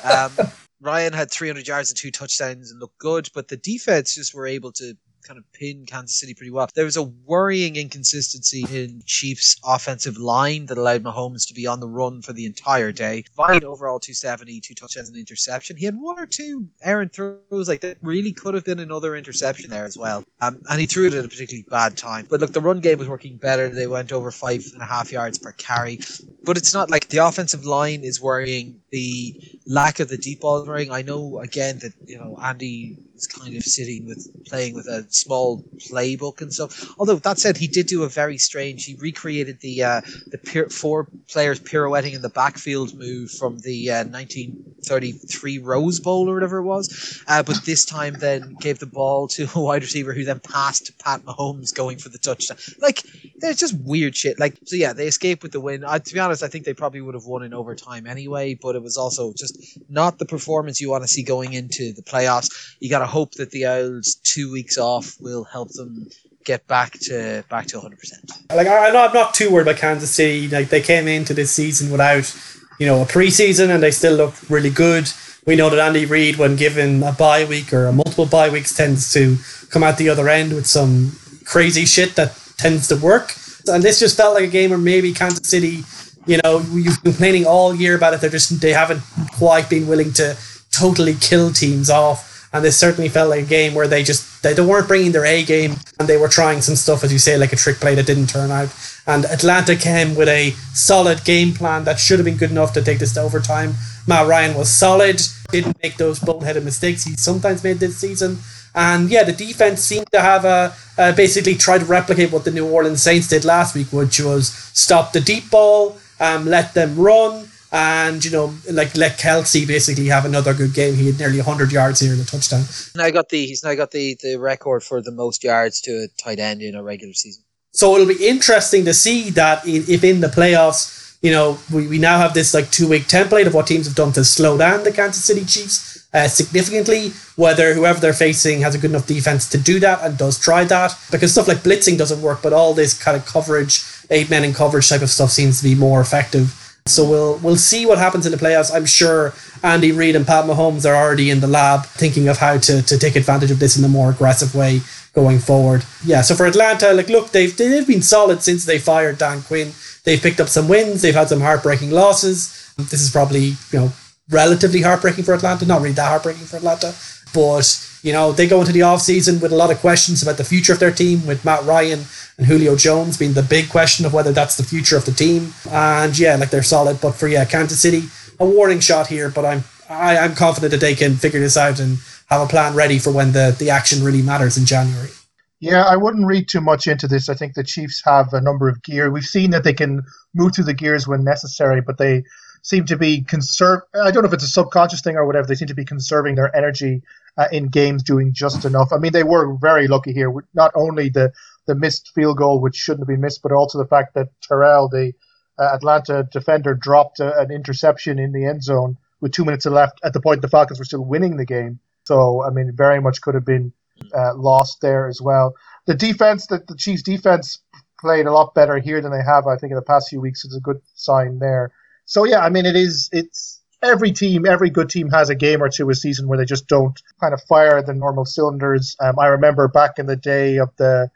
um, Ryan had 300 yards and two touchdowns and looked good, but the defense just were able to kind of pin Kansas City pretty well. There was a worrying inconsistency in Chiefs' offensive line that allowed Mahomes to be on the run for the entire day. Fine overall 270, two touchdowns and interception. He had one or two errant throws like that really could have been another interception there as well. Um, and he threw it at a particularly bad time. But look, the run game was working better. They went over five and a half yards per carry. But it's not like the offensive line is worrying. The lack of the deep ball running. I know again that you know Andy is kind of sitting with playing with a small playbook and stuff. Although that said, he did do a very strange. He recreated the uh, the pir- four players pirouetting in the backfield move from the uh, 1933 Rose Bowl or whatever it was. Uh, but this time, then gave the ball to a wide receiver who then passed to Pat Mahomes going for the touchdown. Like there's just weird shit. Like so, yeah, they escaped with the win. I, to be honest, I think they probably would have won in overtime anyway. But it was also just not the performance you want to see going into the playoffs. You got to hope that the Owls two weeks off will help them get back to back to 100. percent Like I, know I'm not too worried about Kansas City. Like they came into this season without, you know, a preseason and they still looked really good. We know that Andy Reid, when given a bye week or a multiple bye weeks, tends to come out the other end with some crazy shit that tends to work. And this just felt like a game where maybe Kansas City, you know, you've been complaining all year about it. They're just they haven't quite been willing to totally kill teams off. And this certainly felt like a game where they just they, they weren't bringing their A game and they were trying some stuff, as you say, like a trick play that didn't turn out. And Atlanta came with a solid game plan that should have been good enough to take this to overtime. Matt Ryan was solid, didn't make those boneheaded mistakes he sometimes made this season. And yeah, the defense seemed to have uh, uh, basically tried to replicate what the New Orleans Saints did last week, which was stop the deep ball, um, let them run, and you know, like let Kelce basically have another good game. He had nearly 100 yards here in a touchdown. Now got the he's now got the the record for the most yards to a tight end in a regular season. So it'll be interesting to see that if in the playoffs, you know, we, we now have this like two week template of what teams have done to slow down the Kansas City Chiefs uh, significantly. Whether whoever they're facing has a good enough defense to do that and does try that, because stuff like blitzing doesn't work, but all this kind of coverage, eight men in coverage type of stuff seems to be more effective. So we'll we'll see what happens in the playoffs. I'm sure Andy Reid and Pat Mahomes are already in the lab thinking of how to, to take advantage of this in a more aggressive way going forward. Yeah, so for Atlanta, like look, they've they've been solid since they fired Dan Quinn. they've picked up some wins. They've had some heartbreaking losses. This is probably you know relatively heartbreaking for Atlanta. Not really that heartbreaking for Atlanta, but you know they go into the off season with a lot of questions about the future of their team, with Matt Ryan and Julio Jones being the big question of whether that's the future of the team. And yeah, like they're solid, but for yeah, Kansas City, a warning shot here. But I'm I, I'm confident that they can figure this out and have a plan ready for when the the action really matters in January. Yeah, I wouldn't read too much into this. I think the Chiefs have a number of gear. We've seen that they can move through the gears when necessary, but they seem to be conserve. I don't know if it's a subconscious thing or whatever. They seem to be conserving their energy uh, in games, doing just enough. I mean, they were very lucky here. Not only the the missed field goal, which shouldn't have been missed, but also the fact that Terrell, the uh, Atlanta defender, dropped a, an interception in the end zone with two minutes left at the point the Falcons were still winning the game. So, I mean, very much could have been uh, lost there as well. The defense, that the Chiefs' defense played a lot better here than they have, I think, in the past few weeks. It's a good sign there. So yeah, I mean, it is. It's every team, every good team has a game or two a season where they just don't kind of fire the normal cylinders. Um, I remember back in the day of the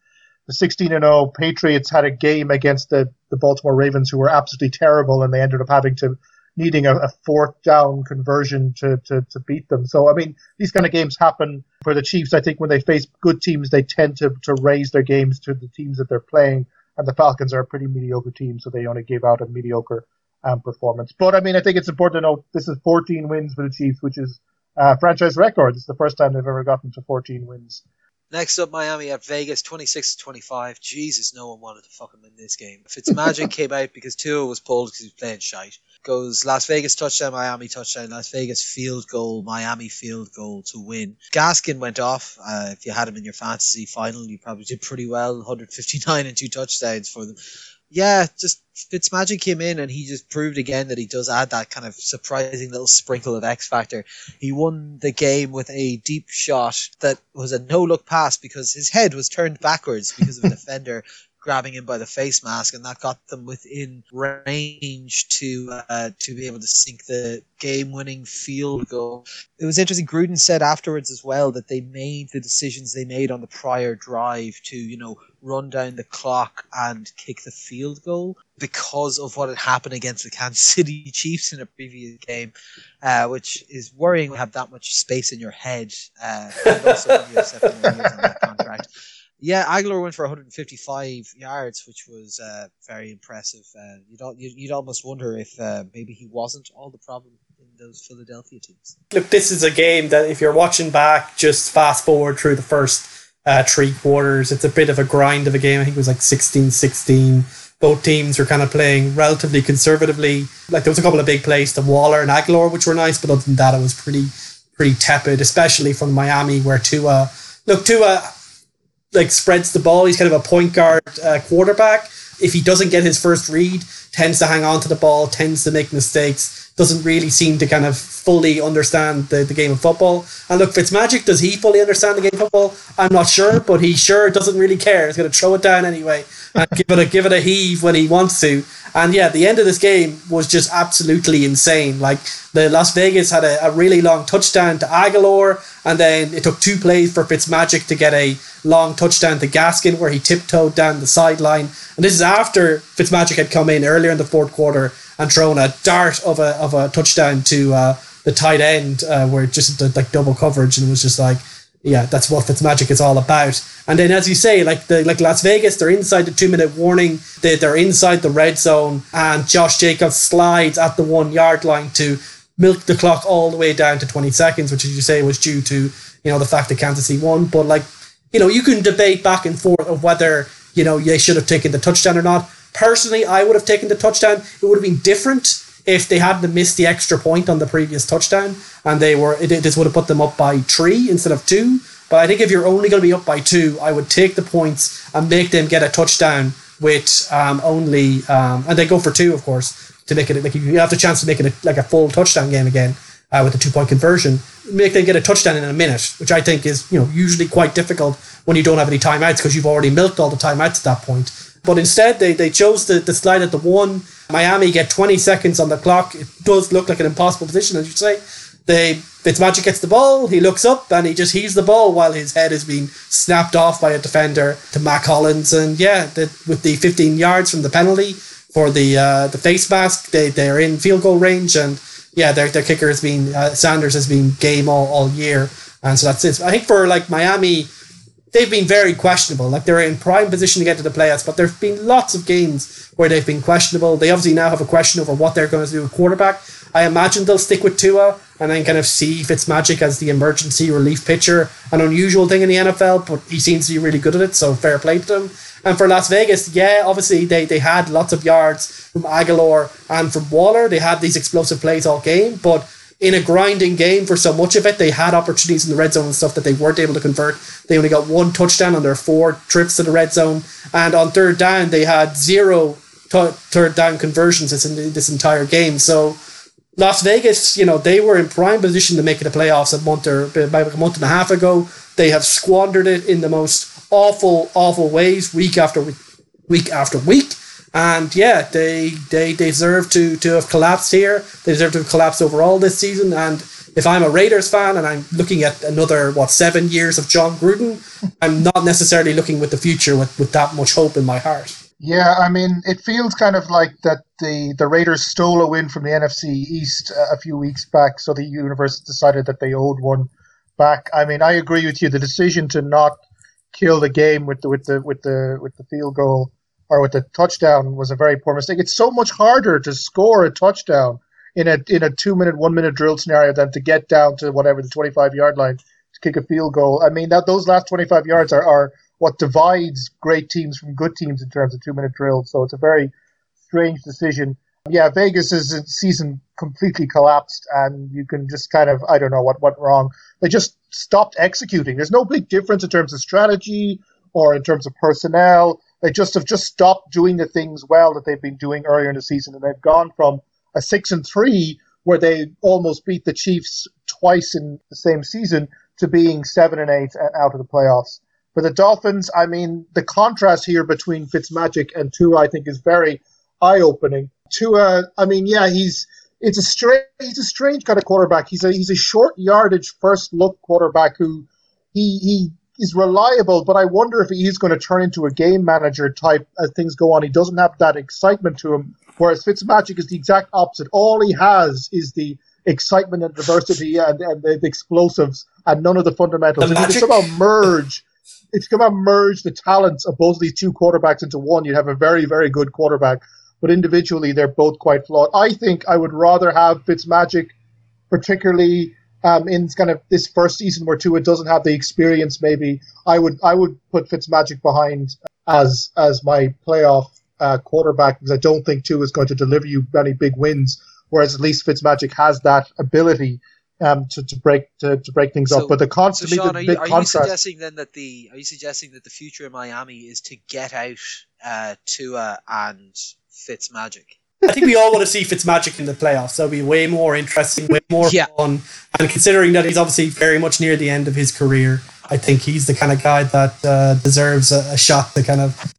the 16 and 0 Patriots had a game against the the Baltimore Ravens who were absolutely terrible, and they ended up having to needing a, a, fourth down conversion to, to, to beat them. So, I mean, these kind of games happen for the Chiefs. I think when they face good teams, they tend to, to raise their games to the teams that they're playing. And the Falcons are a pretty mediocre team, so they only give out a mediocre um, performance. But, I mean, I think it's important to note this is 14 wins for the Chiefs, which is uh, franchise record. It's the first time they've ever gotten to 14 wins. Next up, Miami at Vegas, 26 25. Jesus, no one wanted to fucking win this game. Fitzmagic came out because Tua was pulled because he was playing shite. Goes Las Vegas touchdown, Miami touchdown, Las Vegas field goal, Miami field goal to win. Gaskin went off. Uh, if you had him in your fantasy final, you probably did pretty well. 159 and two touchdowns for them yeah, just Fitzmagic came in and he just proved again that he does add that kind of surprising little sprinkle of X factor. He won the game with a deep shot that was a no look pass because his head was turned backwards because of a defender grabbing him by the face mask, and that got them within range to uh, to be able to sink the game-winning field goal. It was interesting. Gruden said afterwards as well that they made the decisions they made on the prior drive to you know run down the clock and kick the field goal because of what had happened against the Kansas City Chiefs in a previous game, uh, which is worrying to have that much space in your head. Uh, and also when you years on that contract. Yeah, Agholor went for 155 yards, which was uh, very impressive. Uh, you'd, you'd almost wonder if uh, maybe he wasn't all the problem in those Philadelphia teams. Look, this is a game that if you're watching back, just fast forward through the first uh, three quarters, it's a bit of a grind of a game. I think it was like 16 16. Both teams were kind of playing relatively conservatively. Like there was a couple of big plays to Waller and Agholor, which were nice, but other than that, it was pretty pretty tepid, especially from Miami, where Tua look Tua like spreads the ball. He's kind of a point guard uh, quarterback. If he doesn't get his first read, tends to hang on to the ball, tends to make mistakes, doesn't really seem to kind of fully understand the, the game of football. And look, Fitzmagic, does he fully understand the game of football? I'm not sure, but he sure doesn't really care. He's going to throw it down anyway and give it a give it a heave when he wants to. And yeah, the end of this game was just absolutely insane. Like the Las Vegas had a, a really long touchdown to Agholor, and then it took two plays for Fitzmagic to get a long touchdown to Gaskin where he tiptoed down the sideline. And this is after Fitzmagic had come in earlier in the fourth quarter and thrown a dart of a of a touchdown to uh, the tight end uh, where it just did like double coverage and it was just like yeah, that's what Fitzmagic is all about. And then, as you say, like the like Las Vegas, they're inside the two minute warning. They they're inside the red zone, and Josh Jacobs slides at the one yard line to milk the clock all the way down to twenty seconds, which, as you say, was due to you know the fact that Kansas City won. But like you know, you can debate back and forth of whether you know they should have taken the touchdown or not. Personally, I would have taken the touchdown. It would have been different if they hadn't missed the extra point on the previous touchdown and they were it, this would have put them up by three instead of two. But I think if you're only going to be up by two, I would take the points and make them get a touchdown with um, only um, and they go for two, of course, to make it like you have the chance to make it a, like a full touchdown game again uh, with the two point conversion. Make them get a touchdown in a minute, which I think is you know usually quite difficult when you don't have any timeouts because you've already milked all the timeouts at that point. But instead, they, they chose the, the slide at the one. Miami get 20 seconds on the clock. It does look like an impossible position, as you say. They Fitzmagic gets the ball, he looks up and he just heaves the ball while his head is being snapped off by a defender to Mack Hollins. And yeah, the, with the 15 yards from the penalty, for the uh, the face mask. They they're in field goal range, and yeah, their their kicker has been uh, Sanders has been game all, all year, and so that's it. I think for like Miami, they've been very questionable. Like they're in prime position to get to the playoffs, but there've been lots of games where they've been questionable. They obviously now have a question over what they're going to do with quarterback. I imagine they'll stick with Tua and then kind of see Fitzmagic as the emergency relief pitcher. An unusual thing in the NFL, but he seems to be really good at it, so fair play to them. And for Las Vegas, yeah, obviously they, they had lots of yards from Agholor and from Waller. They had these explosive plays all game, but in a grinding game for so much of it, they had opportunities in the red zone and stuff that they weren't able to convert. They only got one touchdown on their four trips to the red zone, and on third down they had zero t- third down conversions this, in this entire game. So Las Vegas, you know, they were in prime position to make it a playoffs a month or uh, about a month and a half ago. They have squandered it in the most awful, awful ways, week after week, week after week. And yeah, they they deserve to to have collapsed here. They deserve to have collapsed overall this season. And if I'm a Raiders fan and I'm looking at another what seven years of Jon Gruden, I'm not necessarily looking with the future with, with that much hope in my heart. Yeah, I mean, it feels kind of like that the, the Raiders stole a win from the NFC East a few weeks back, so the universe decided that they owed one back. I mean, I agree with you. The decision to not kill the game with the with the with the with the field goal or with the touchdown was a very poor mistake. It's so much harder to score a touchdown in a in a two minute, one minute drill scenario than to get down to whatever the twenty five yard line to kick a field goal. I mean that those last twenty five yards are, are what divides great teams from good teams in terms of two minute drills. So it's a very strange decision. Yeah, Vegas's season completely collapsed, and you can just kind of I don't know what went wrong. They just stopped executing. There's no big difference in terms of strategy or in terms of personnel. They just have just stopped doing the things well that they've been doing earlier in the season, and they've gone from a six and three where they almost beat the Chiefs twice in the same season to being seven and eight and out of the playoffs. For the Dolphins, I mean, the contrast here between Fitzmagic and Tua, I think, is very eye-opening. Tua, I mean, yeah, he's it's a strange he's a strange kind of quarterback. He's a he's a short yardage first look quarterback who he he is reliable, but I wonder if he's going to turn into a game manager type as things go on. He doesn't have that excitement to him, whereas Fitzmagic is the exact opposite. All he has is the excitement and diversity and, and the, the explosives and none of the fundamentals. The if you somehow merge if you somehow merge the talents of both of these two quarterbacks into one, you'd have a very, very good quarterback. But individually, they're both quite flawed. I think I would rather have Fitzmagic, particularly um, in kind of this first season where Tua doesn't have the experience. Maybe I would I would put Fitzmagic behind as as my playoff uh, quarterback because I don't think Tua is going to deliver you many big wins. Whereas at least Fitzmagic has that ability um, to, to break to, to break things So- up. But the So, Sean, the are big you, are you suggesting then that the are you suggesting that the future of Miami is to get out uh, Tua and Fitzmagic? I think we all want to see Fitzmagic in the playoffs. That'll be way more interesting, way more Yeah. fun. And considering that he's obviously very much near the end of his career, I think he's the kind of guy that uh, deserves a, a shot to kind of,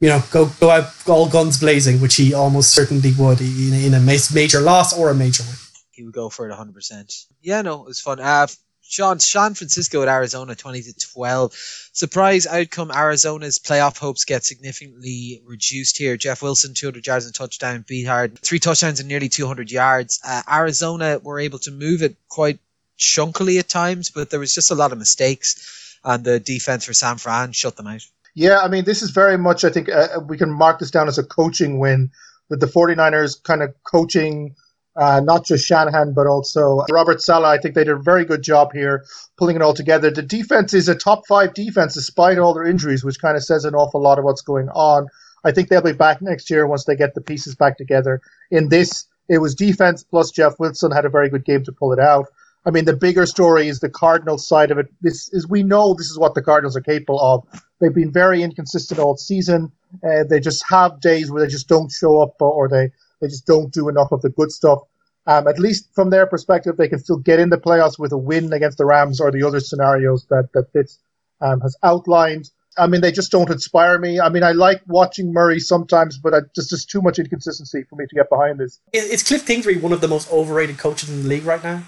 you know, go go out all guns blazing, which he almost certainly would in, in a ma- major loss or a major win. He would go for it 100. percent Yeah, no, it was fun. Uh, Sean, San Francisco at Arizona, 20 to 12. Surprise outcome: Arizona's playoff hopes get significantly reduced here. Jeff Wilson, 200 yards and touchdown, beat hard, three touchdowns and nearly 200 yards. Uh, Arizona were able to move it quite chunkily at times, but there was just a lot of mistakes, and the defense for San Fran shut them out. Yeah, I mean, this is very much, I think, uh, we can mark this down as a coaching win with the 49ers kind of coaching uh, not just Shanahan, but also Robert Saleh. I think they did a very good job here pulling it all together. The defense is a top five defense despite all their injuries, which kind of says an awful lot of what's going on. I think they'll be back next year once they get the pieces back together. In this, it was defense plus Jeff Wilson had a very good game to pull it out. I mean, the bigger story is the Cardinals side of it. This is we know this is what the Cardinals are capable of. They've been very inconsistent all season. Uh, they just have days where they just don't show up or, or they, they just don't do enough of the good stuff. Um, at least from their perspective, they can still get in the playoffs with a win against the Rams or the other scenarios that that Fitz um, has outlined. I mean, they just don't inspire me. I mean, I like watching Murray sometimes, but I, there's just too much inconsistency for me to get behind this. Is is Cliff Kingsbury one of the most overrated coaches in the league right now?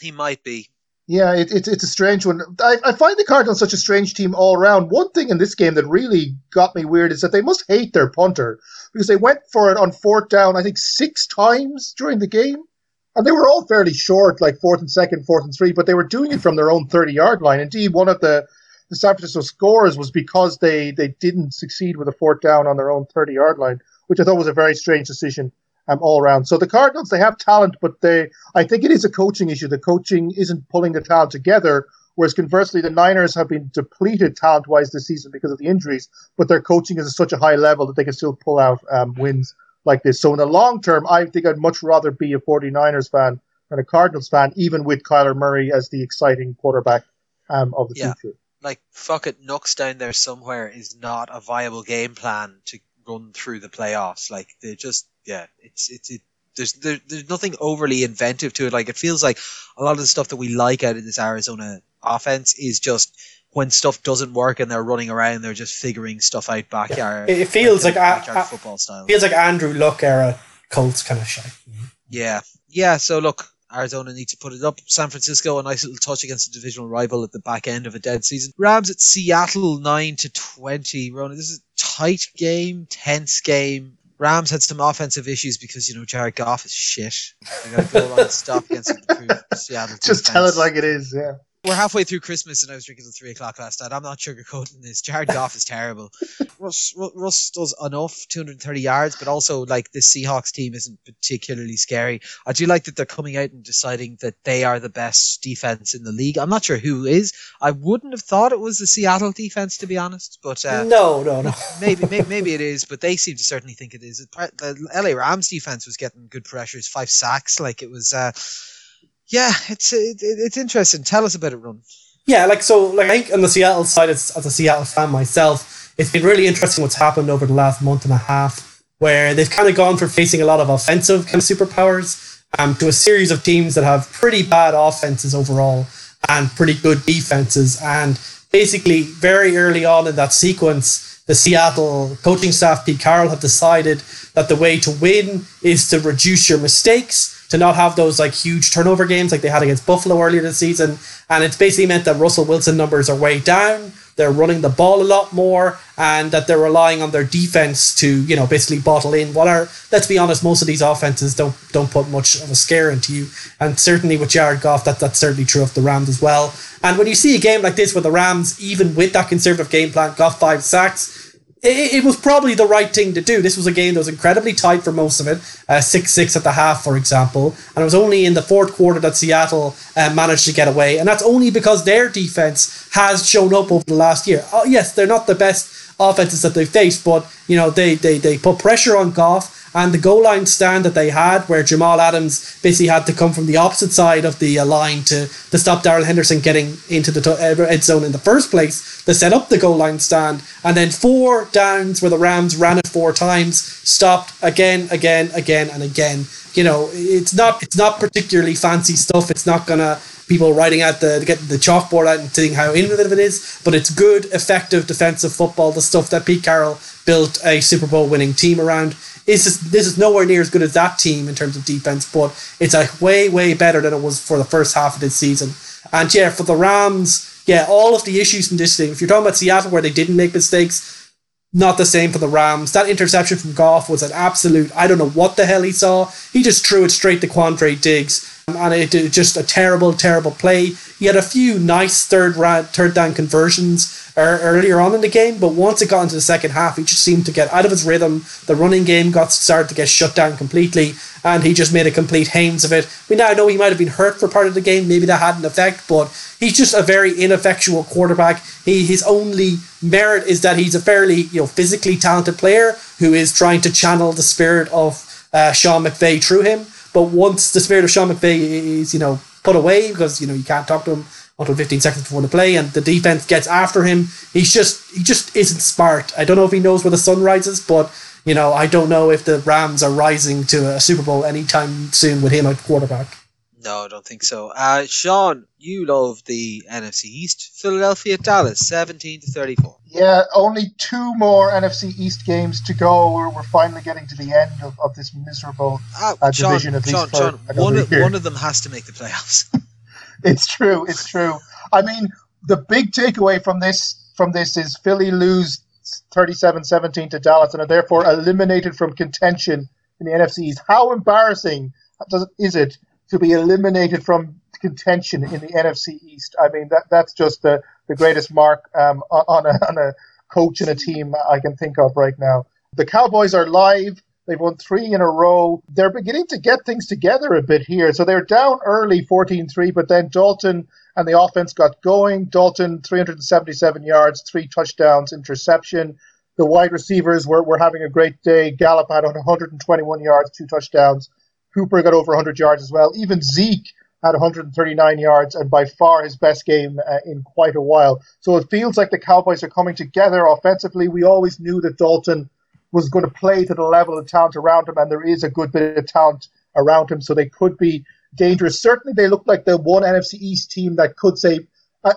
He might be. Yeah, it, it's it's a strange one. I, I find the Cardinals such a strange team all around. One thing in this game that really got me weird is that they must hate their punter because they went for it on fourth down, I think six times during the game, and they were all fairly short, like fourth and second, fourth and three, but they were doing it from their own thirty yard line. Indeed, one of the the San Francisco scores was because they they didn't succeed with a fourth down on their own thirty yard line, which I thought was a very strange decision um, all around. So the Cardinals, they have talent, but they, I think it is a coaching issue. The coaching isn't pulling the talent together. Whereas conversely, the Niners have been depleted talent wise this season because of the injuries, but their coaching is at such a high level that they can still pull out um, wins like this. So in the long term, I think I'd much rather be a 49ers fan than a Cardinals fan, even with Kyler Murray as the exciting quarterback um, of the Yeah. future. Like fuck it, Nuk's down there somewhere is not a viable game plan to run through the playoffs. Like they just yeah, it's it's it. There's there, there's nothing overly inventive to it. Like it feels like a lot of the stuff that we like out of this Arizona offense is just when stuff doesn't work and they're running around, they're just figuring stuff out backyard. It, it feels like, a, backyard a- football style. feels like Andrew Luck era Colts kind of shit. Yeah, yeah. So look, Arizona need to put it up. San Francisco, a nice little touch against a divisional rival at the back end of a dead season. Rams at Seattle, nine to twenty. Rona, this is a tight game, tense game. Rams had some offensive issues because you know Jared Goff is shit. They got a goal line stop against Seattle. Just tell it like it is. Yeah. We're halfway through Christmas and I was drinking till three o'clock last night. I'm not sugarcoating this. Jared Goff is terrible. Russ, Russ does enough, 230 yards, but also like the Seahawks team isn't particularly scary. I do like that they're coming out and deciding that they are the best defense in the league. I'm not sure who is. I wouldn't have thought it was the Seattle defense to be honest, but uh, no, no, no. maybe, maybe maybe it is. But they seem to certainly think it is. The LA Rams defense was getting good pressures, five sacks. Like it was. Uh, yeah, it's it, it's interesting. Tell us about it, Ron. Yeah, like so, like I think on the Seattle side, as, as a Seattle fan myself, it's been really interesting what's happened over the last month and a half, where they've kind of gone from facing a lot of offensive kind of superpowers um, to a series of teams that have pretty bad offenses overall and pretty good defenses. And basically, very early on in that sequence, the Seattle coaching staff, Pete Carroll, have decided that the way to win is to reduce your mistakes, to not have those like huge turnover games like they had against Buffalo earlier this season. And it's basically meant that Russell Wilson numbers are way down. They're running the ball a lot more, and that they're relying on their defense to, you know, basically bottle in what are. Let's be honest, most of these offenses don't don't put much of a scare into you, and certainly with Jared Goff, that that's certainly true of the Rams as well. And when you see a game like this where the Rams, even with that conservative game plan, got five sacks, it, it was probably the right thing to do. This was a game that was incredibly tight for most of it, uh, six six at the half, for example, and it was only in the fourth quarter that Seattle uh, managed to get away, and that's only because their defense has shown up over the last year. Oh, yes, they're not the best offenses that they've faced, but you know they they they put pressure on Goff. And the goal line stand that they had, where Jamal Adams basically had to come from the opposite side of the uh, line to, to stop Darrell Henderson getting into the to- uh, end zone in the first place, they set up the goal line stand. And then four downs where the Rams ran it four times, stopped again, again, again, and again. You know, it's not it's not particularly fancy stuff. It's not gonna people writing out the getting the chalkboard out and seeing how innovative it is, but it's good, effective defensive football. The stuff that Pete Carroll built a Super Bowl winning team around. Is this, this is nowhere near as good as that team in terms of defense, but it's a way way better than it was for the first half of this season. And yeah, for the Rams, yeah, all of the issues in this thing. If you're talking about Seattle where they didn't make mistakes, not the same for the Rams. That interception from Goff was an absolute. I don't know what the hell he saw. He just threw it straight to Quandre Diggs, and it did just a terrible, terrible play. He had a few nice third round, third down conversions er, earlier on in the game, but once it got into the second half, he just seemed to get out of his rhythm. The running game got started to get shut down completely, and he just made a complete hames of it. We now know he might have been hurt for part of the game. Maybe that had an effect, but he's just a very ineffectual quarterback. He his only merit is that he's a fairly you know physically talented player who is trying to channel the spirit of uh, Sean McVay through him. But once the spirit of Sean McVay is you know put away because you know you can't talk to him until 15 seconds before the play and the defense gets after him he's just he just isn't smart i don't know if he knows where the sun rises but you know i don't know if the rams are rising to a super bowl anytime soon with him at quarterback No, I don't think so. Uh, Sean, you love the NFC East. Philadelphia, Dallas, seventeen to thirty-four. Yeah, only two more NFC East games to go. We're, we're finally getting to the end of, of this miserable. Ah, Uh, Sean, division, at least Sean, for Sean, one of, one of them has to make the playoffs. it's true. It's true. I mean, the big takeaway from this from this is Philly lose 37-17 to Dallas and are therefore eliminated from contention in the NFC East. How embarrassing does, is it to be eliminated from contention in the NFC East? I mean, that that's just the, the greatest mark um, on, a, on a coach and a team I can think of right now. The Cowboys are live. They've won three in a row. They're beginning to get things together a bit here. So they're down early 14 3, but then Dalton and the offense got going. Dalton, 377 yards, three touchdowns, interception. The wide receivers were, were having a great day. Gallup had 121 yards, two touchdowns. Cooper got over 100 yards as well. Even Zeke had 139 yards and by far his best game uh, in quite a while. So it feels like the Cowboys are coming together offensively. We always knew that Dalton was going to play to the level of talent around him, and there is a good bit of talent around him, so they could be dangerous. Certainly, they look like the one NFC East team that could say, uh,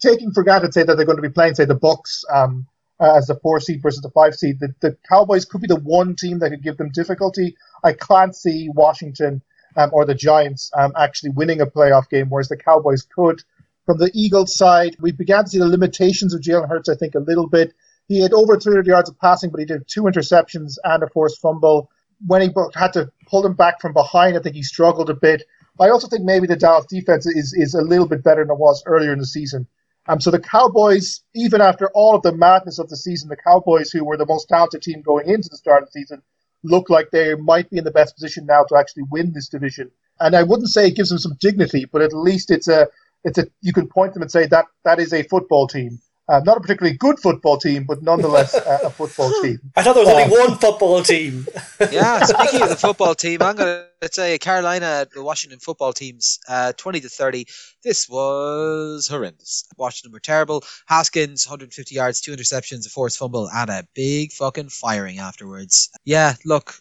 taking for granted, say that they're going to be playing, say, the Bucks um, uh, as the four seed versus the five seed. The, the Cowboys could be the one team that could give them difficulty. I can't see Washington um, or the Giants um, actually winning a playoff game, whereas the Cowboys could. From the Eagles side, we began to see the limitations of Jalen Hurts, I think, a little bit. He had over 300 yards of passing, but he did two interceptions and a forced fumble. When he had to pull him back from behind, I think he struggled a bit. I also think maybe the Dallas defense is, is a little bit better than it was earlier in the season. Um, so the Cowboys, even after all of the madness of the season, the Cowboys, who were the most talented team going into the start of the season, look like they might be in the best position now to actually win this division. And I wouldn't say it gives them some dignity, but at least it's a it's a you can point them and say that that is a football team. Uh, not a particularly good football team, but nonetheless uh, a football team. I thought there was only uh, one football team. yeah, speaking of the football team, I'm going to say Carolina, the Washington football teams, uh, 20 to 30. This was horrendous. Washington were terrible. Haskins, 150 yards, two interceptions, a forced fumble, and a big fucking firing afterwards. Yeah, look,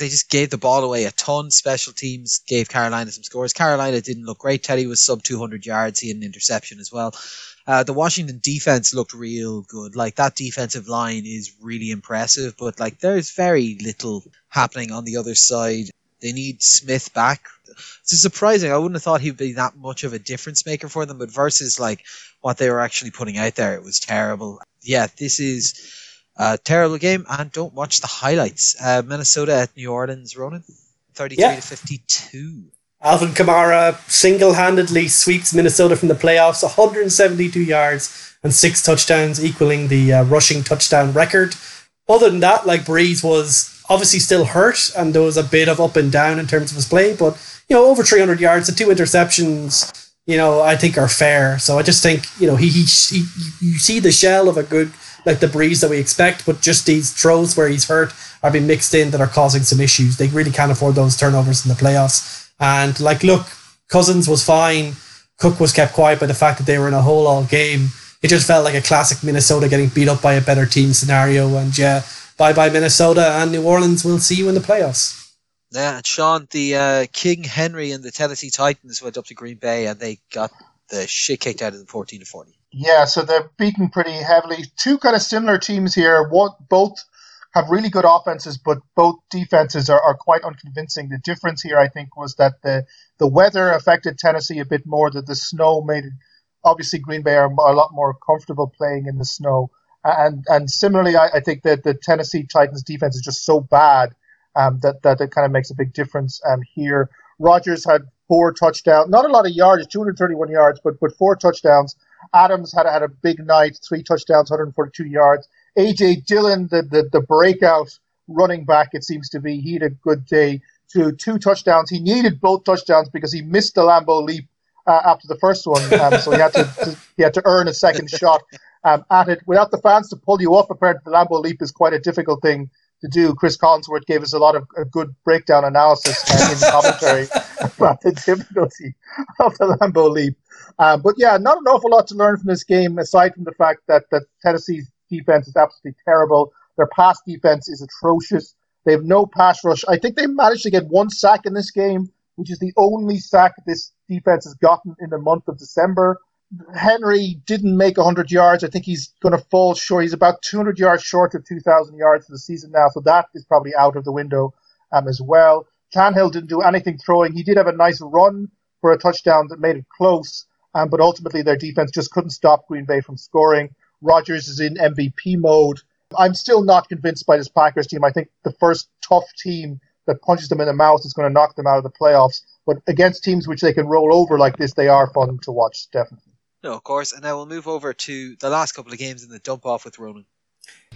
they just gave the ball away a ton. Special teams gave Carolina some scores. Carolina didn't look great. Teddy was sub 200 yards. He had an interception as well. Uh, the Washington defense looked real good. Like that defensive line is really impressive, but like there's very little happening on the other side. They need Smith back. It's surprising. I wouldn't have thought he'd be that much of a difference maker for them, but versus like what they were actually putting out there, it was terrible. Yeah, this is a terrible game, and don't watch the highlights. Uh, Minnesota at New Orleans, Ronan, thirty-three yeah. to fifty-two. Alvin Kamara single handedly sweeps Minnesota from the playoffs, 172 yards and six touchdowns, equaling the uh, rushing touchdown record. Other than that, like Brees was obviously still hurt and there was a bit of up and down in terms of his play, but you know, over 300 yards and two interceptions, you know, I think are fair. So I just think, you know, he, he, he you see the shell of a good, like the Brees that we expect, but just these throws where he's hurt are being mixed in that are causing some issues. They really can't afford those turnovers in the playoffs. And like, look, Cousins was fine. Cook was kept quiet by the fact that they were in a hole all game. It just felt like a classic Minnesota getting beat up by a better team scenario. And yeah, bye bye Minnesota and New Orleans. We'll see you in the playoffs. Yeah, and Sean, the uh, King Henry and the Tennessee Titans went up to Green Bay and they got the shit kicked out of them 14 to 40. Yeah, so they're beaten pretty heavily. Two kind of similar teams here. What both have really good offenses, but both defenses are, are quite unconvincing. The difference here, I think, was that the the weather affected Tennessee a bit more. That the snow made it. Obviously, Green Bay are a lot more comfortable playing in the snow, and and similarly, I, I think that the Tennessee Titans defense is just so bad um, that that it kind of makes a big difference um, here. Rodgers had four touchdowns, not a lot of yards, 231 yards, but but four touchdowns. Adams had had a big night, three touchdowns, 142 yards. AJ Dillon, the, the, the breakout running back, it seems to be, he had a good day. To two touchdowns. He needed both touchdowns because he missed the Lambeau leap uh, after the first one, um, so he had to, to, he had to earn a second shot um, at it. Without the fans to pull you up, apparently the Lambeau leap is quite a difficult thing to do. Cris Collinsworth gave us a lot of a good breakdown analysis uh, in the commentary about the difficulty of the Lambeau leap. Um, but yeah, not an awful lot to learn from this game aside from the fact that that Tennessee's defense is absolutely terrible. Their pass defense is atrocious. They have no pass rush. I think they managed to get one sack in this game, which is the only sack this defense has gotten in the month of December. Henry didn't make 100 yards. I think he's going to fall short. He's about 200 yards short of 2,000 yards for the season now, so that is probably out of the window um, as well. Tannehill didn't do anything throwing. He did have a nice run for a touchdown that made it close. Um, but ultimately, their defense just couldn't stop Green Bay from scoring. Rodgers is in MVP mode. I'm still not convinced by this Packers team. I think the first tough team that punches them in the mouth is going to knock them out of the playoffs. But against teams which they can roll over like this, they are fun to watch, definitely. No, of course. And now we'll move over to the last couple of games in the dump off with Ronan.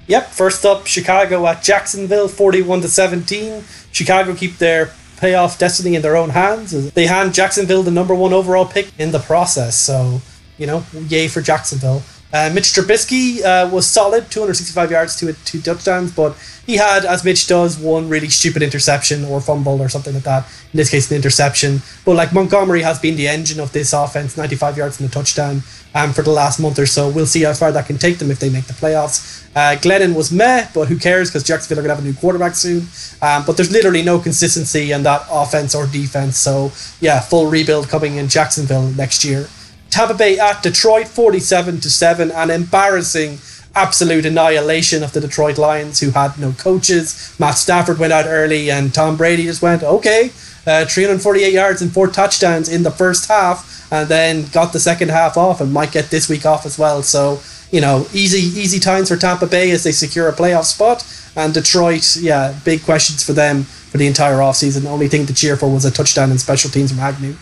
Yep. First up, Chicago at Jacksonville, forty-one to seventeen. Chicago keep their playoff destiny in their own hands. They hand Jacksonville the number one overall pick in the process. So you know, yay for Jacksonville. Uh, Mitch Trubisky uh, was solid, 265 yards, two, two touchdowns, but he had, as Mitch does, one really stupid interception or fumble or something like that. In this case, an interception. But like Montgomery has been the engine of this offense, 95 yards and a touchdown um, for the last month or so. We'll see how far that can take them if they make the playoffs. Uh, Glennon was meh, but who cares because Jacksonville are going to have a new quarterback soon. Um, but there's literally no consistency in that offense or defense. So, yeah, full rebuild coming in Jacksonville next year. Tampa Bay at Detroit, 47 to 7, an embarrassing absolute annihilation of the Detroit Lions, who had no coaches. Matt Stafford went out early, and Tom Brady just went, okay, uh, 348 yards and four touchdowns in the first half, and then got the second half off, and might get this week off as well. So, you know, easy easy times for Tampa Bay as they secure a playoff spot. And Detroit, yeah, big questions for them for the entire offseason. The only thing to cheer for was a touchdown in special teams from Agnew.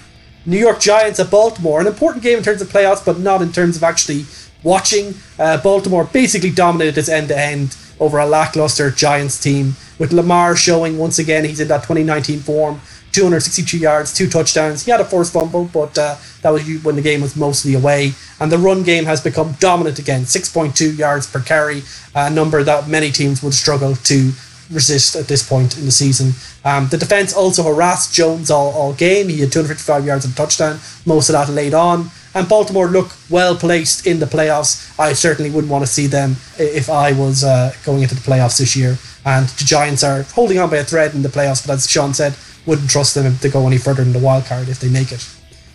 New York Giants at Baltimore, an important game in terms of playoffs, but not in terms of actually watching. Uh, Baltimore basically dominated this end to end over a lackluster Giants team, with Lamar showing once again he's in that 2019 form. 262 yards, two touchdowns. He had a forced fumble, but uh, that was when the game was mostly away. And the run game has become dominant again 6.2 yards per carry, a number that many teams would struggle to resist at this point in the season. Um, the defense also harassed Jones all, all game. He had 255 yards and a touchdown, most of that laid on. And Baltimore look well placed in the playoffs. I certainly wouldn't want to see them if I was uh, going into the playoffs this year. And the Giants are holding on by a thread in the playoffs, but as Sean said, wouldn't trust them to go any further in the wild card if they make it.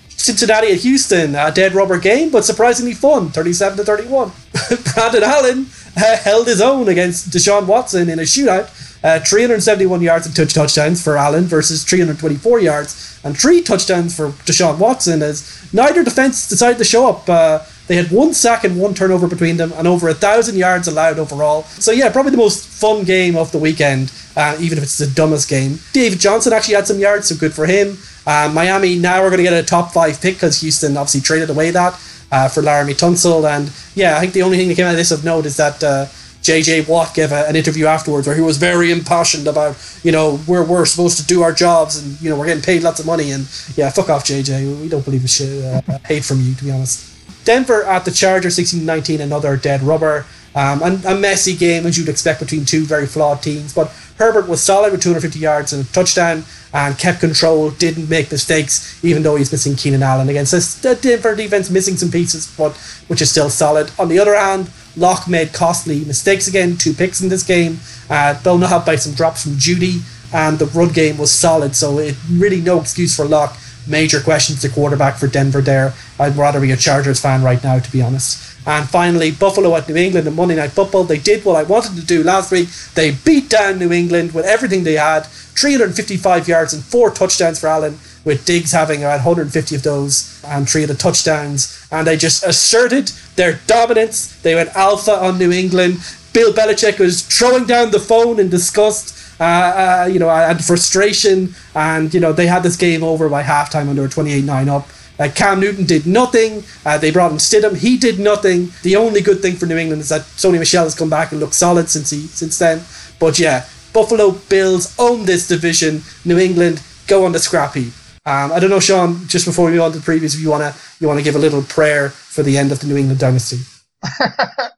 Cincinnati at Houston, a dead rubber game, but surprisingly fun, 37 to 31. Brandon Allen uh, held his own against Deshaun Watson in a shootout uh, 371 yards and two touchdowns for Allen versus 324 yards and three touchdowns for Deshaun Watson as neither defense decided to show up. Uh, they had one sack and one turnover between them and over a thousand yards allowed overall. So yeah, probably the most fun game of the weekend, uh, even if it's the dumbest game. David Johnson actually had some yards, so good for him. Uh, Miami now are going to get a top five pick because Houston obviously traded away that uh, for Laremy Tunsil. And yeah, I think the only thing that came out of this of note is that uh, JJ Watt gave a, an interview afterwards where he was very impassioned about, you know, we're, we're supposed to do our jobs and, you know, we're getting paid lots of money. And yeah, fuck off, JJ. We don't believe a shit. Uh, hate from you, to be honest. Denver at the Charger, 16 19, another dead rubber. Um, and a messy game as you'd expect between two very flawed teams. But Herbert was solid with 250 yards and a touchdown and kept control, didn't make mistakes, even though he's missing Keenan Allen against the Denver defense, missing some pieces, but which is still solid. On the other hand, Lock made costly mistakes again, two picks in this game, uh, not helped by some drops from Jeudy, and the run game was solid, so it really no excuse for Lock. Major questions to quarterback for Denver there. I'd rather be a Chargers fan right now, to be honest. And finally, Buffalo at New England in Monday Night Football. They did what I wanted to do last week. They beat down New England with everything they had 355 yards and four touchdowns for Allen, with Diggs having around 150 of those and three of the touchdowns. And they just asserted their dominance. They went alpha on New England. Bill Belichick was throwing down the phone in disgust. Uh, uh, you know, and frustration, and you know they had this game over by halftime under 28-9 up. Uh, Cam Newton did nothing. Uh, they brought in Stidham. He did nothing. The only good thing for New England is that Sony Michel has come back and looked solid since he since then. But yeah, Buffalo Bills own this division. New England go on the scrap heap. Um, I don't know, Sean. Just before we move on to the previews, if you wanna you wanna give a little prayer for the end of the New England dynasty.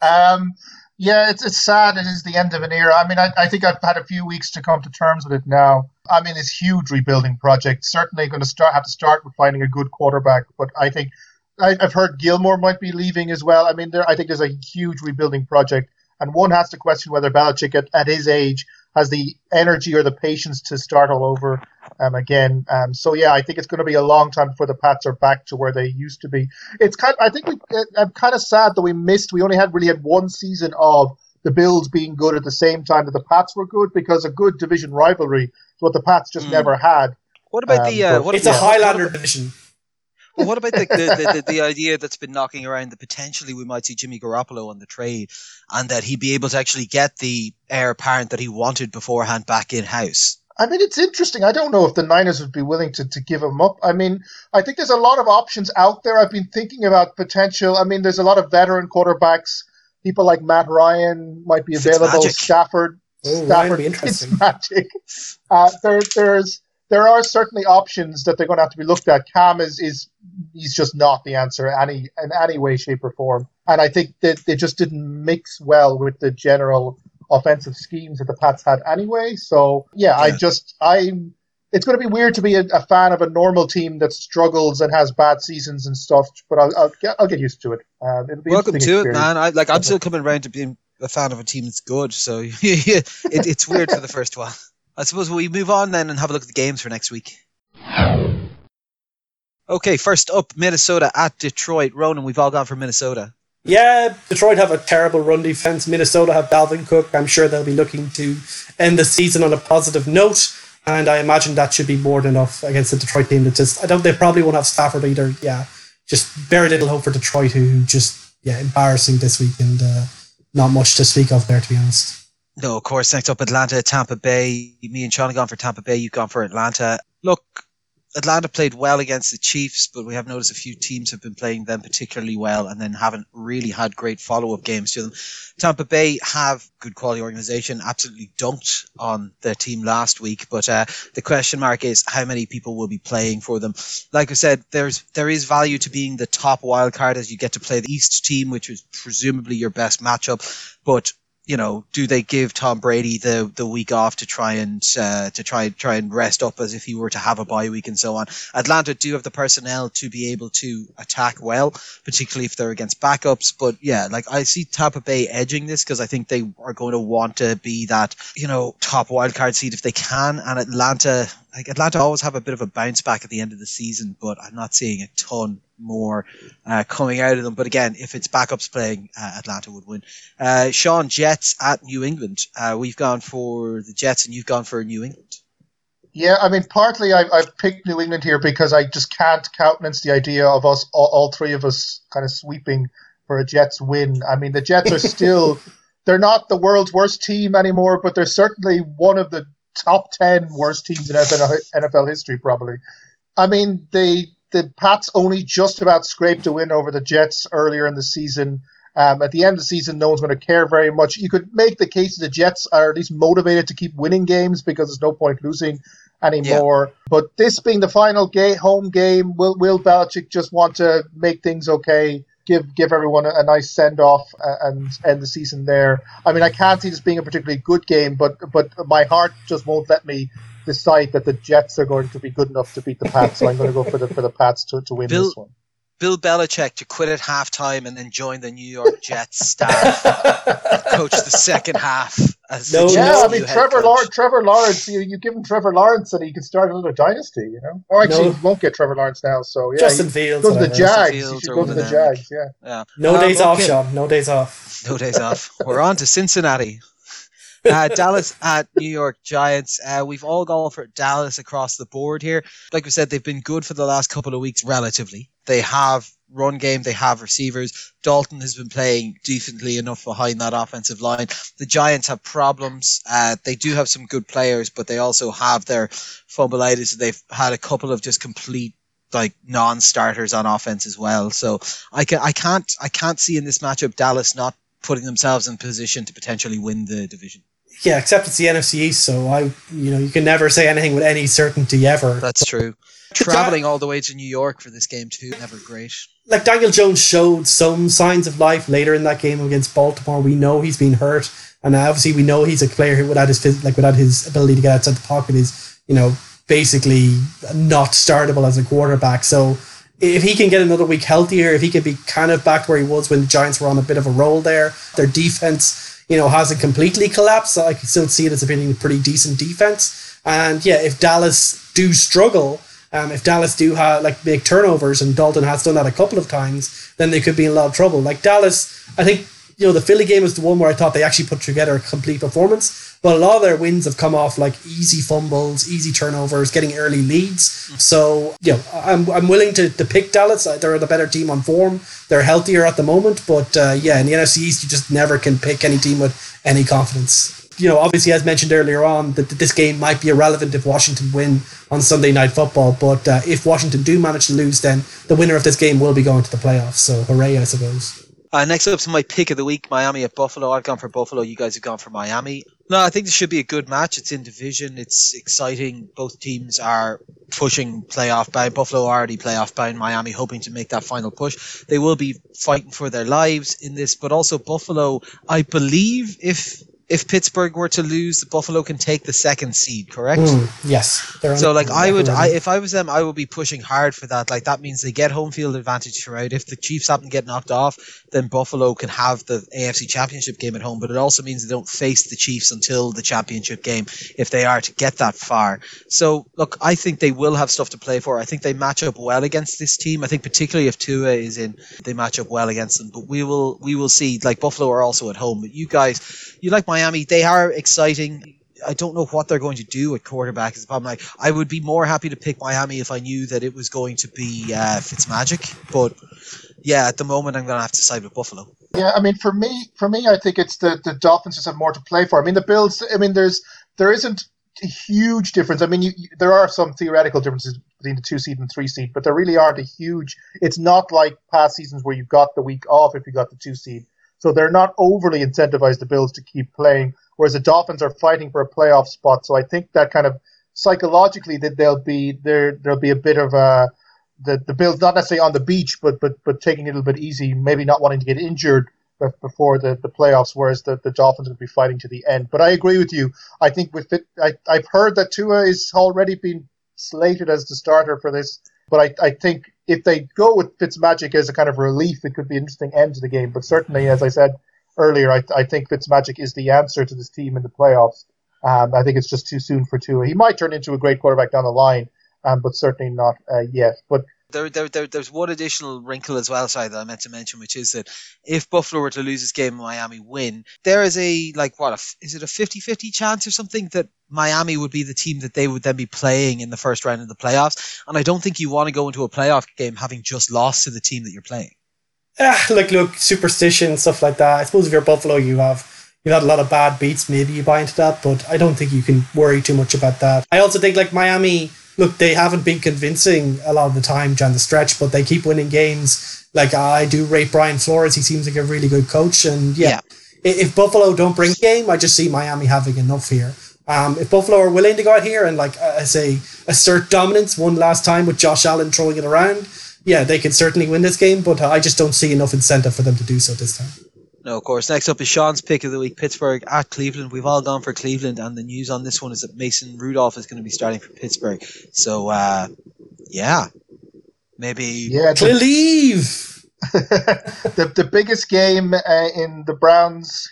um, yeah, it's it's sad. It is the end of an era. I mean, I, I think I've had a few weeks to come to terms with it now. I mean, this huge rebuilding project. Certainly going to start have to start with finding a good quarterback, but I think I, have heard Gilmore might be leaving as well. I mean, there I think there's a huge rebuilding project, and one has to question whether Belichick at, at his age has the energy or the patience to start all over um, again. Um, so yeah, I think it's going to be a long time before the Pats are back to where they used to be. It's kind. Of, I think we. I'm kind of sad that we missed. We only had really had one season of the Bills being good at the same time that the Pats were good because a good division rivalry is what the Pats just mm. never had. What about um, the? Uh, what it's a Highlander division. Well, what about the, the, the, the, idea that's been knocking around that potentially we might see Jimmy Garoppolo on the trade and that he'd be able to actually get the heir apparent that he wanted beforehand back in house? I mean, it's interesting. I don't know if the Niners would be willing to, to give him up. I mean, I think there's a lot of options out there. I've been thinking about potential. I mean, there's a lot of veteran quarterbacks. People like Matt Ryan might be available. Stafford. Oh, Stafford. It's magic. Uh, there, there's there are certainly options that they're going to have to be looked at. Cam is is he's just not the answer any in any way, shape, or form. And I think that they just didn't mix well with the general offensive schemes that the Pats had anyway. So yeah, yeah. I just I it's going to be weird to be a, a, fan of a normal team that struggles and has bad seasons and stuff. But I'll I'll get, I'll get used to it. Um, Welcome to experience. it, man. I like I'm still coming around to being a fan of a team that's good. So it, it's weird for the first while. I suppose we move on then and have a look at the games for next week. Okay, first up, Minnesota at Detroit. Ronan, we've all gone for Minnesota. Yeah, Detroit have a terrible run defense. Minnesota have Dalvin Cook. I'm sure they'll be looking to end the season on a positive note, and I imagine that should be more than enough against the Detroit team. That just I don't. They probably won't have Stafford either. Yeah, just very little hope for Detroit, who just yeah embarrassing this week and uh, not much to speak of there, to be honest. No, of course. Next up, Atlanta, Tampa Bay. Me and Sean have gone for Tampa Bay. You've gone for Atlanta. Look, Atlanta played well against the Chiefs, but we have noticed a few teams have been playing them particularly well and then haven't really had great follow up games to them. Tampa Bay have good quality organization, absolutely dunked on their team last week, but uh, the question mark is how many people will be playing for them. Like I said, there's there is value to being the top wild card as you get to play the East team, which is presumably your best matchup, but you know, do they give Tom Brady the the week off to try and uh, to try try and rest up as if he were to have a bye week and so on? Atlanta do have the personnel to be able to attack well, particularly if they're against backups. But yeah, like I see Tampa Bay edging this because I think they are going to want to be that you know top wildcard seed if they can, and Atlanta like Atlanta always have a bit of a bounce back at the end of the season, but I'm not seeing a ton more uh, coming out of them. But again, if it's backups playing, uh, Atlanta would win. Uh, Sean, Jets at New England. Uh, we've gone for the Jets, and you've gone for New England. Yeah, I mean, partly I've, I've picked New England here because I just can't countenance the idea of us, all, all three of us, kind of sweeping for a Jets win. I mean, the Jets are still. they're not the world's worst team anymore, but they're certainly one of the top 10 worst teams in NFL history, probably. I mean, they the Pats only just about scraped a win over the Jets earlier in the season. Um, at the end of the season, no one's going to care very much. You could make the case that the Jets are at least motivated to keep winning games because there's no point losing anymore. Yeah. But this being the final ga- home game, will Bill Belichick just want to make things okay? Give give everyone a, a nice send off uh, and end the season there. I mean, I can't see this being a particularly good game, but but my heart just won't let me decide that the Jets are going to be good enough to beat the Pats. So I'm going to go for the for the Pats to, to win Bill, this one. Bill Belichick to quit at halftime and then join the New York Jets staff, coach the second half. no, yeah, I mean Trevor Lawrence. Trevor Lawrence, you, you give him Trevor Lawrence and he can start another dynasty. You know, or actually, no. he won't get Trevor Lawrence now. So yeah, Justin Fields. Go to the Jags. He should go to the Jags. Yeah. yeah. No um, days okay. off, Sean. No days off. No days off. We're on to Cincinnati. Uh, Dallas at New York Giants. Uh, we've all gone for Dallas across the board here. Like we said, they've been good for the last couple of weeks, relatively. They have run game, they have receivers. Dalton has been playing decently enough behind that offensive line. The Giants have problems. Uh, they do have some good players, but they also have their fumbleitis. They've had a couple of just complete like non-starters on offense as well. So I can I can't I can't see in this matchup Dallas not putting themselves in position to potentially win the division. Yeah, except it's the NFC East, so I, you know, you can never say anything with any certainty ever. That's true. Traveling all the way to New York for this game too, never great. Like Daniel Jones showed some signs of life later in that game against Baltimore. We know he's been hurt, and obviously we know he's a player who, without his like without his ability to get outside the pocket, is you know basically not startable as a quarterback. So if he can get another week healthier, if he can be kind of back where he was when the Giants were on a bit of a roll there, their defense, you know, hasn't completely collapsed. So I can still see it as being a pretty decent defense. And yeah, if Dallas do struggle, um, if Dallas do have like make turnovers, and Dalton has done that a couple of times, then they could be in a lot of trouble. Like Dallas, I think you know the Philly game was the one where I thought they actually put together a complete performance. But a lot of their wins have come off like easy fumbles, easy turnovers, getting early leads. So, you know, I'm, I'm willing to, to pick Dallas. They're the better team on form. They're healthier at the moment. But uh, yeah, in the NFC East, you just never can pick any team with any confidence you know, obviously, as mentioned earlier on, that this game might be irrelevant if Washington win on Sunday Night Football. But uh, if Washington do manage to lose, then the winner of this game will be going to the playoffs. So hooray, I suppose. Uh, next up to my pick of the week, Miami at Buffalo. I've gone for Buffalo. You guys have gone for Miami. No, I think this should be a good match. It's in division. It's exciting. Both teams are pushing playoff bound. Buffalo already playoff bound. Miami hoping to make that final push. They will be fighting for their lives in this, but also Buffalo. I believe if if Pittsburgh were to lose, Buffalo can take the second seed, correct? Mm, yes. So, like, I would, I, if I was them, I would be pushing hard for that. Like, that means they get home field advantage throughout. If the Chiefs happen to get knocked off, then Buffalo can have the AFC Championship game at home. But it also means they don't face the Chiefs until the championship game if they are to get that far. So, look, I think they will have stuff to play for. I think they match up well against this team. I think particularly if Tua is in, they match up well against them. But we will, we will see. Like Buffalo are also at home. But you guys, you like Miami? They are exciting. I don't know what they're going to do at quarterback. Is the problem. Like I would be more happy to pick Miami if I knew that it was going to be uh, Fitzmagic, but yeah, at the moment I'm going to have to side with Buffalo. Yeah, I mean, for me, for me, I think it's the the Dolphins just have more to play for. I mean, the Bills. I mean, there's there isn't a huge difference. I mean, you, you, there are some theoretical differences between the two seed and three seed, but there really aren't a huge. It's not like past seasons where you've got the week off if you got the two seed. So they're not overly incentivized the Bills to keep playing, whereas the Dolphins are fighting for a playoff spot. So I think that kind of psychologically that they'll be there. There'll be a bit of a the the Bills not necessarily on the beach, but but but taking it a little bit easy, maybe not wanting to get injured before the, the playoffs, whereas the, the Dolphins will be fighting to the end. But I agree with you. I think with it, I, I've heard that Tua is already been slated as the starter for this, but I, I think if they go with Fitzmagic as a kind of relief, it could be an interesting end to the game. But certainly, as I said earlier, I, I think Fitzmagic is the answer to this team in the playoffs. Um, I think it's just too soon for Tua. He might turn into a great quarterback down the line, um, but certainly not uh, yet. But there, there, there, there's one additional wrinkle as well, sorry, that I meant to mention, which is that if Buffalo were to lose this game and Miami win, there is a, like, what, a, is it a 50 50 chance or something that Miami would be the team that they would then be playing in the first round of the playoffs? And I don't think you want to go into a playoff game having just lost to the team that you're playing. Yeah, like, look, superstition, stuff like that. I suppose if you're Buffalo, you have you've had a lot of bad beats. Maybe you buy into that, but I don't think you can worry too much about that. I also think like Miami look, they haven't been convincing a lot of the time down the stretch, but they keep winning games. Like I do rate Brian Flores. He seems like a really good coach. And yeah, yeah. if Buffalo don't bring game, I just see Miami having enough here. Um, if Buffalo are willing to go out here and like uh, I say assert dominance one last time with Josh Allen throwing it around, yeah, they can certainly win this game. But I just don't see enough incentive for them to do so this time. No, of course. Next up is Sean's pick of the week Pittsburgh at Cleveland. We've all gone for Cleveland, and the news on this one is that Mason Rudolph is going to be starting for Pittsburgh. So, uh, yeah. Maybe. Yeah, believe! the, the biggest game uh, in the Browns,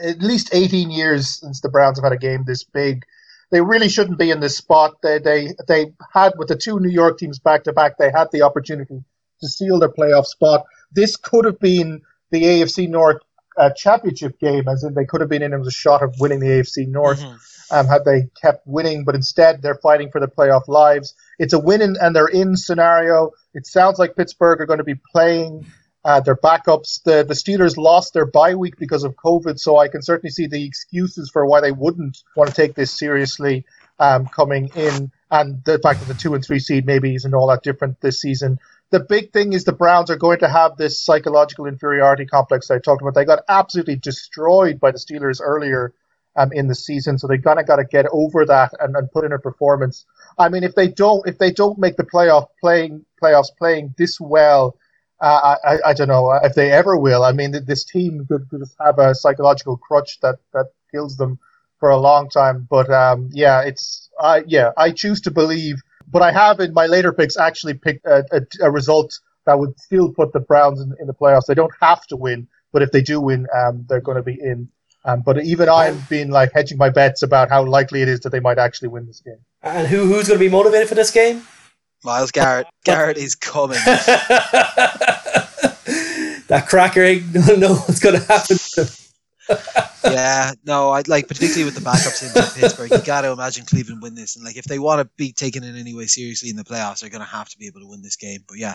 at least 18 years since the Browns have had a game this big. They really shouldn't be in this spot. They, they, they had, with the two New York teams back to back, they had the opportunity to steal their playoff spot. This could have been the AFC North uh, championship game, as in they could have been in it was a shot of winning the AFC North mm-hmm. um, had they kept winning, but instead they're fighting for the playoff lives. It's a win in, and they're in scenario. It sounds like Pittsburgh are going to be playing uh, their backups. The the Steelers lost their bye week because of COVID, so I can certainly see the excuses for why they wouldn't want to take this seriously um, coming in, and the fact that the two and three seed maybe isn't all that different this season the big thing is the Browns are going to have this psychological inferiority complex I talked about. They got absolutely destroyed by the Steelers earlier um, in the season, so they kind of got to get over that and, and put in a performance. I mean, if they don't, if they don't make the playoff playing playoffs playing this well, uh, I, I don't know if they ever will. I mean, this team could, could have a psychological crutch that that kills them for a long time. But um, yeah, it's uh, yeah, I choose to believe but I have in my later picks actually picked a, a, a result that would still put the Browns in, in, the playoffs. They don't have to win, but if they do win, um, they're going to be in. Um, but even I'm being like hedging my bets about how likely it is that they might actually win this game. And who who's going to be motivated for this game? Myles Garrett. Garrett is coming. that cracker ain't going to know what's going to happen. yeah, no, I like particularly with the backups in Pittsburgh. You got to imagine Cleveland win this, and like if they want to be taken in any way seriously in the playoffs, they're going to have to be able to win this game. But yeah,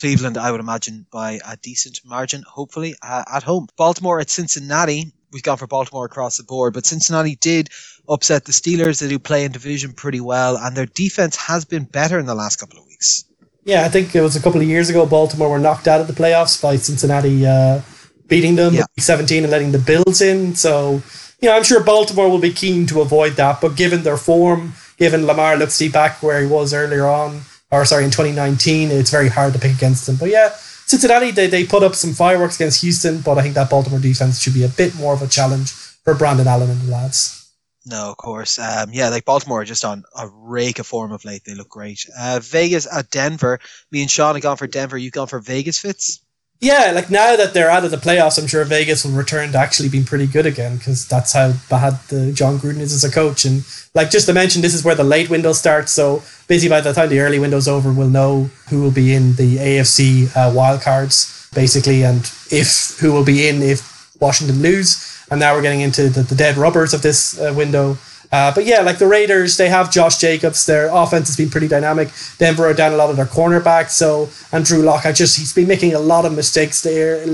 Cleveland, I would imagine by a decent margin, hopefully uh, at home. Baltimore at Cincinnati. We've gone for Baltimore across the board, but Cincinnati did upset the Steelers. They do play in division pretty well, and their defense has been better in the last couple of weeks. Yeah, I think it was a couple of years ago. Baltimore were knocked out of the playoffs by Cincinnati. Uh, beating them yeah. 17 and letting the Bills in. So, you know, I'm sure Baltimore will be keen to avoid that. But given their form, given Lamar looks to be back where he was earlier on, or sorry, in 2019, it's very hard to pick against them. But yeah, Cincinnati, they, they put up some fireworks against Houston, but I think that Baltimore defense should be a bit more of a challenge for Brandon Allen and the lads. No, of course. Um, yeah, like Baltimore are just on a rake of form of late. They look great. Uh, Vegas at Denver. Me and Sean have gone for Denver. You've gone for Vegas, Fitz? Yeah, like now that they're out of the playoffs, I'm sure Vegas will return to actually being pretty good again because that's how bad the Jon Gruden is as a coach. And like just to mention, this is where the late window starts. So basically, by the time the early window's over, we'll know who will be in the AFC uh, wildcards, basically, and if who will be in if Washington lose. And now we're getting into the, the dead rubbers of this uh, window. Uh, but yeah, like the Raiders, they have Josh Jacobs. Their offense has been pretty dynamic. Denver are down a lot of their cornerbacks. So Andrew Lock, I just he's been making a lot of mistakes there,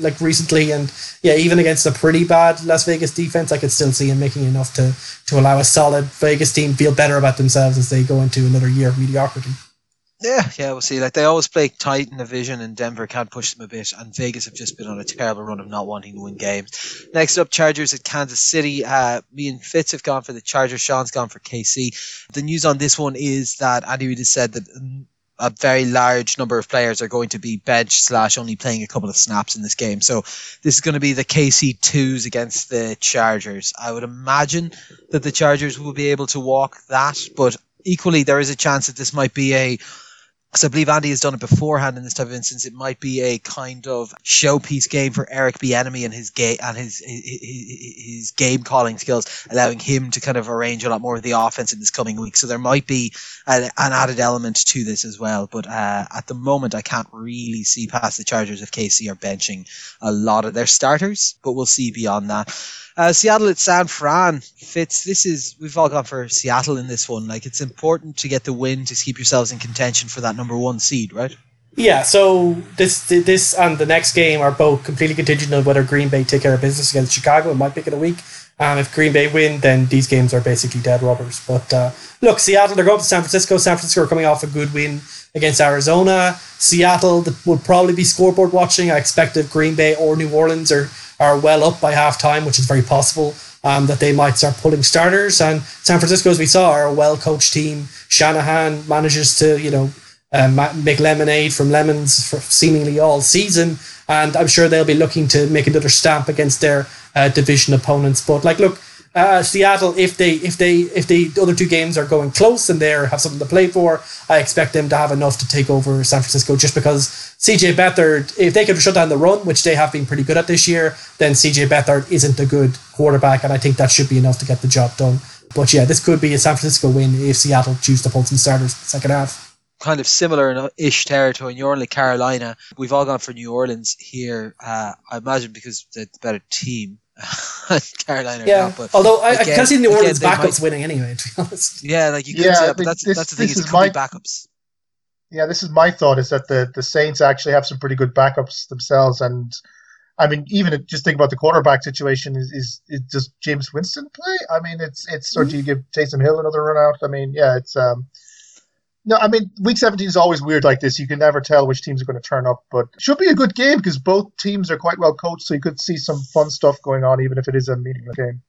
like recently, and yeah, even against a pretty bad Las Vegas defense, I could still see him making enough to to allow a solid Vegas team feel better about themselves as they go into another year of mediocrity. Yeah, yeah, we'll see. Like they always play tight in the division, and Denver can't push them a bit. And Vegas have just been on a terrible run of not wanting to win games. Next up, Chargers at Kansas City. Uh, me and Fitz have gone for the Chargers. Sean's gone for KC. The news on this one is that Andy Reid has said that a very large number of players are going to be bench slash only playing a couple of snaps in this game. So this is going to be the KC twos against the Chargers. I would imagine that the Chargers will be able to walk that, but equally there is a chance that this might be a because I believe Andy has done it beforehand in this type of instance. It might be a kind of showpiece game for Eric Bieniemy and his game and his, his, his game calling skills, allowing him to kind of arrange a lot more of the offense in this coming week. So there might be an, an added element to this as well. But uh, at the moment, I can't really see past the Chargers if KC are benching a lot of their starters. But we'll see beyond that. Uh, Seattle at San Fran Fitz. This is we've all gone for Seattle in this one. Like it's important to get the win to keep yourselves in contention for that number one seed, right? Yeah. So this this and the next game are both completely contingent on whether Green Bay take care of business against Chicago. It might pick it a week. Um, if Green Bay win, then these games are basically dead rubbers. But uh, look, Seattle, they're going to San Francisco. San Francisco are coming off a good win against Arizona. Seattle would probably be scoreboard watching. I expect if Green Bay or New Orleans are are well up by half time, which is very possible. Um, that they might start pulling starters. And San Francisco, as we saw, are a well coached team. Shanahan manages to, you know, uh, make lemonade from lemons for seemingly all season. And I'm sure they'll be looking to make another stamp against their uh, division opponents. But like, look, uh, Seattle, if they if they if they, the other two games are going close and they have something to play for, I expect them to have enough to take over San Francisco. Just because CJ Beathard, if they could shut down the run, which they have been pretty good at this year, then CJ Beathard isn't a good quarterback, and I think that should be enough to get the job done. But yeah, this could be a San Francisco win if Seattle choose to pull some starters second half kind of similar ish territory. New Orleans, Carolina. We've all gone for New Orleans here. Uh, I imagine because they're the better team. Carolina. Yeah. Not, but Although I, again, I can see New Orleans again, backups might, winning anyway. To be honest. Yeah, like you could yeah, say, but that's, this, that's the thing. Is, my, backups. Yeah, this is my thought: is that the the Saints actually have some pretty good backups themselves, and I mean, even just think about the quarterback situation. Is is, is does Jameis Winston play? I mean, it's it's or do you give Taysom Hill another run out? I mean, yeah, it's um no, I mean, week 17 is always weird like this. You can never tell which teams are going to turn up, but should be a good game because both teams are quite well coached, so you could see some fun stuff going on, even if it is a meaningless game.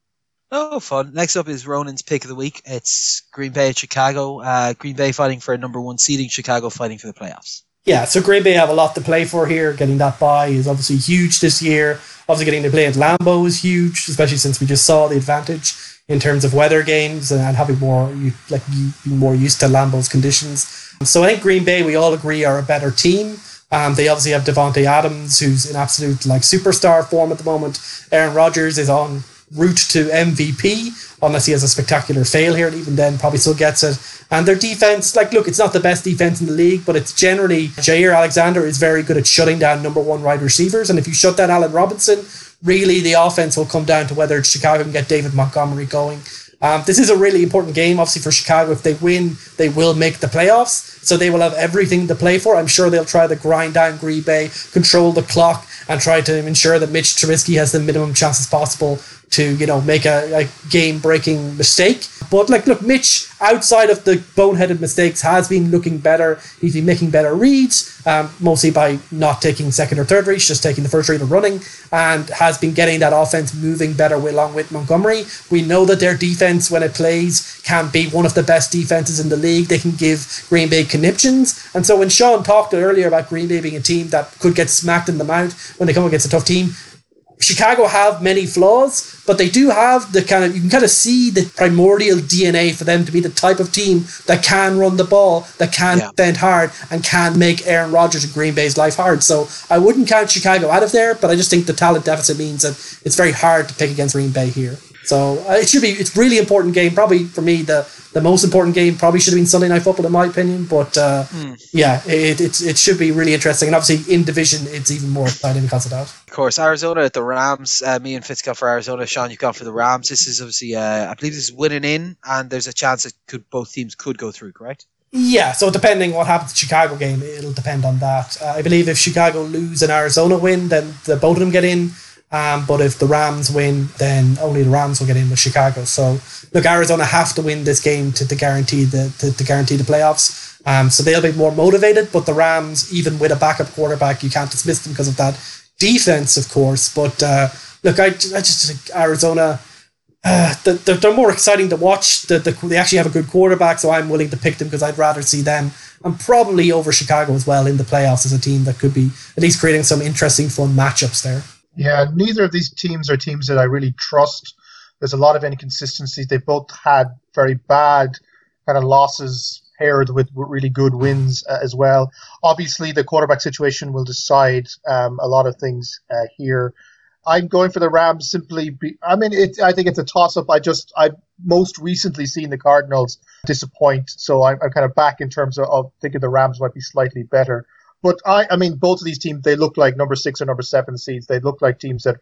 Oh, fun. Next up is Ronan's pick of the week. It's Green Bay at Chicago. Uh, Green Bay fighting for a number one seeding, Chicago fighting for the playoffs. Yeah, so Green Bay have a lot to play for here. Getting that bye is obviously huge this year. Obviously, getting to play at Lambeau is huge, especially since we just saw the advantage in terms of weather games and having more like being more used to Lambeau's conditions. So I think Green Bay, we all agree, are a better team. Um, they obviously have Davante Adams, who's in absolute like superstar form at the moment. Aaron Rodgers is on route to MVP, unless he has a spectacular fail here, and even then probably still gets it. And their defense, like, look, it's not the best defense in the league, but it's generally Jaire Alexander is very good at shutting down number one wide receivers. And if you shut down Allen Robinson, really the offense will come down to whether Chicago can get David Montgomery going. Um, this is a really important game, obviously, for Chicago. If they win, they will make the playoffs. So they will have everything to play for. I'm sure they'll try to grind down Green Bay, control the clock, and try to ensure that Mitch Trubisky has the minimum chances possible to you know make a, a game breaking mistake. But like, look, Mitch outside of the boneheaded mistakes has been looking better. He's been making better reads, um, mostly by not taking second or third reads, just taking the first read and running, and has been getting that offense moving better along with Montgomery. We know that their defense, when it plays, can be one of the best defenses in the league. They can give Green Bay conniptions, and so when Sean talked earlier about Green Bay being a team that could get smacked in the mouth when they come against a tough team, Chicago have many flaws, but they do have the kind of you can kind of see the primordial DNA for them to be the type of team that can run the ball, that can yeah. bend hard, and can make Aaron Rodgers and Green Bay's life hard. So I wouldn't count Chicago out of there, but I just think the talent deficit means that it's very hard to pick against Green Bay here. So uh, it should be it's really important game. Probably for me the the most important game probably should have been Sunday Night Football in my opinion. But uh, mm. yeah, it, it it should be really interesting. And obviously in division it's even more exciting because of that. Of course, Arizona at the Rams. Uh, me and Fitz got for Arizona. Sean, you've gone for the Rams. This is obviously uh, I believe this is winning in, and there's a chance that could both teams could go through. Correct? Yeah, so depending what happens to Chicago game, it'll depend on that. Uh, I believe if Chicago lose and Arizona win, then the both of them get in. Um, but if the Rams win, then only the Rams will get in with Chicago. So look, Arizona have to win this game to, to guarantee the to, to guarantee the playoffs. Um, so they'll be more motivated. But the Rams, even with a backup quarterback, you can't dismiss them because of that defense, of course. But uh, look, I, I just think Arizona. Uh, they're, they're more exciting to watch. The, the, they actually have a good quarterback, so I'm willing to pick them because I'd rather see them and probably over Chicago as well in the playoffs as a team that could be at least creating some interesting, fun matchups there. Yeah, neither of these teams are teams that I really trust. There's a lot of inconsistencies. They both had very bad kind of losses paired with really good wins uh, as well. Obviously, the quarterback situation will decide um, a lot of things uh, here. I'm going for the Rams simply. Be, I mean, it, I think it's a toss up. I just I most recently seen the Cardinals disappoint, so I'm, I'm kind of back in terms of, of thinking the Rams might be slightly better. But I, I mean, both of these teams, they look like number six or number seven seeds. They look like teams that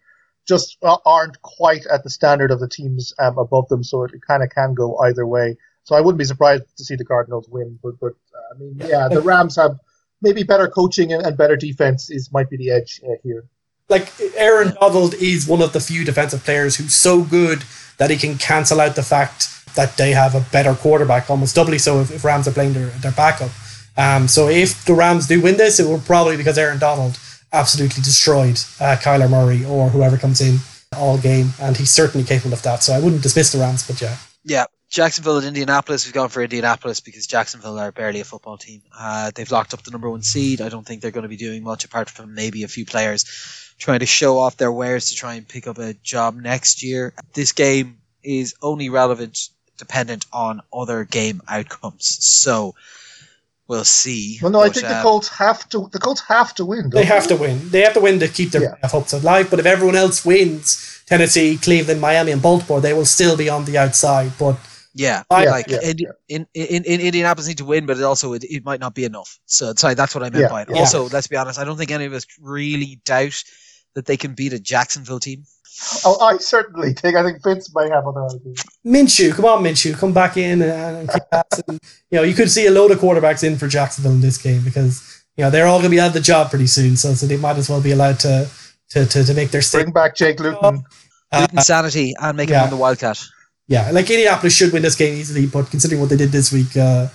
just aren't quite at the standard of the teams um, above them. So it kind of can go either way. So I wouldn't be surprised to see the Cardinals win. But, but uh, I mean, yeah, the Rams have maybe better coaching and, and better defense is might be the edge uh, here. Like Aaron Donald is one of the few defensive players who's so good that he can cancel out the fact that they have a better quarterback, almost doubly so if, if Rams are playing their, their backup. Um, so if the Rams do win this, it will probably because Aaron Donald absolutely destroyed uh, Kyler Murray or whoever comes in all game, and he's certainly capable of that. So I wouldn't dismiss the Rams, but yeah. Yeah, Jacksonville and Indianapolis. We've gone for Indianapolis because Jacksonville are barely a football team. Uh, they've locked up the number one seed. I don't think they're going to be doing much apart from maybe a few players trying to show off their wares to try and pick up a job next year. This game is only relevant dependent on other game outcomes. So we'll see. Well, no, but, I think um, the Colts have to. The Colts have to win. They have to win. They have to win to keep their yeah. hopes alive. But if everyone else wins, Tennessee, Cleveland, Miami, and Baltimore, they will still be on the outside. But yeah, I, like yeah, in, yeah. In, in, in, Indianapolis need to win, but it also it, it might not be enough. So sorry, that's what I meant by it. Also, let's be honest, I don't think any of us really doubt that they can beat a Jacksonville team. Oh, I certainly think. I think Vince might have other ideas. Minshew, come on, Minshew, come back in and, keep passing. you know, you could see a load of quarterbacks in for Jacksonville in this game because you know they're all going to be out of the job pretty soon, so so they might as well be allowed to to to, to make their stay. Bring back Jake Luton, uh, Luton sanity, and make yeah. him on the Wildcat. Yeah, like Indianapolis should win this game easily, but considering what they did this week, uh,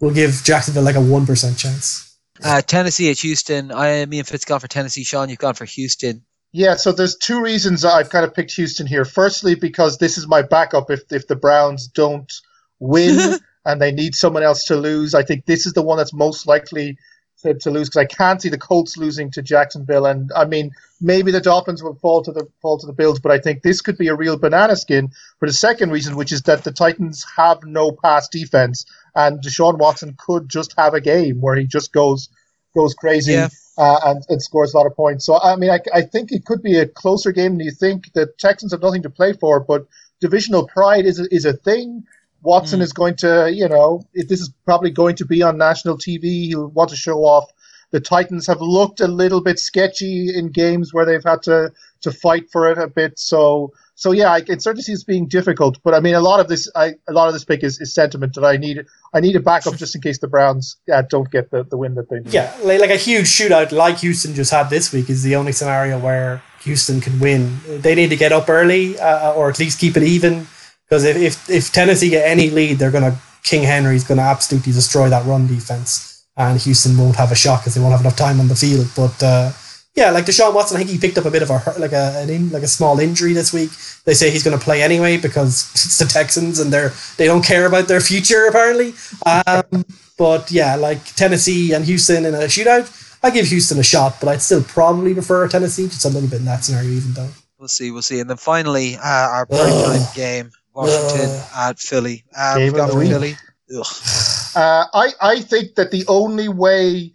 we'll give Jacksonville like a one percent chance. Uh, Tennessee at Houston. I, me and Fitz gone for Tennessee. Sean, you've gone for Houston. Yeah, so there's two reasons I've kind of picked Houston here. Firstly, because this is my backup if if the Browns don't win and they need someone else to lose. I think this is the one that's most likely to, to lose because I can't see the Colts losing to Jacksonville. And I mean, maybe the Dolphins will fall to the fall to the Bills, but I think this could be a real banana skin for the second reason, which is that the Titans have no pass defense, and Deshaun Watson could just have a game where he just goes goes crazy. Yeah uh, and, and, scores a lot of points. So, I mean, I, I think it could be a closer game than you think. The Texans have nothing to play for, but divisional pride is a, is a thing. Watson mm. is going to, you know, it, this is probably going to be on national TV. He'll want to show off the Titans have looked a little bit sketchy in games where they've had to to fight for it a bit. So so yeah, I can certainly see this being difficult. But I mean, a lot of this, I, a lot of this pick is, is sentiment that I need. I need a backup just in case the Browns uh, don't get the, the win that they need. Yeah, like, like a huge shootout like Houston just had this week is the only scenario where Houston can win. They need to get up early uh, or at least keep it even because if, if if Tennessee get any lead, they're gonna King Henry's gonna absolutely destroy that run defense, and Houston won't have a shot because they won't have enough time on the field. But uh, yeah, like Deshaun Watson, I think he picked up a bit of a like a an in, like a small injury this week. They say he's going to play anyway because it's the Texans and they're they don't care about their future apparently. Um, but yeah, like Tennessee and Houston in a shootout, I give Houston a shot, but I'd still probably prefer Tennessee just a little bit in that scenario, even though. We'll see, we'll see, and then finally uh, our primetime game: Washington at Philly. Uh, we've got of the week. Philly. Ugh. Uh, I I think that the only way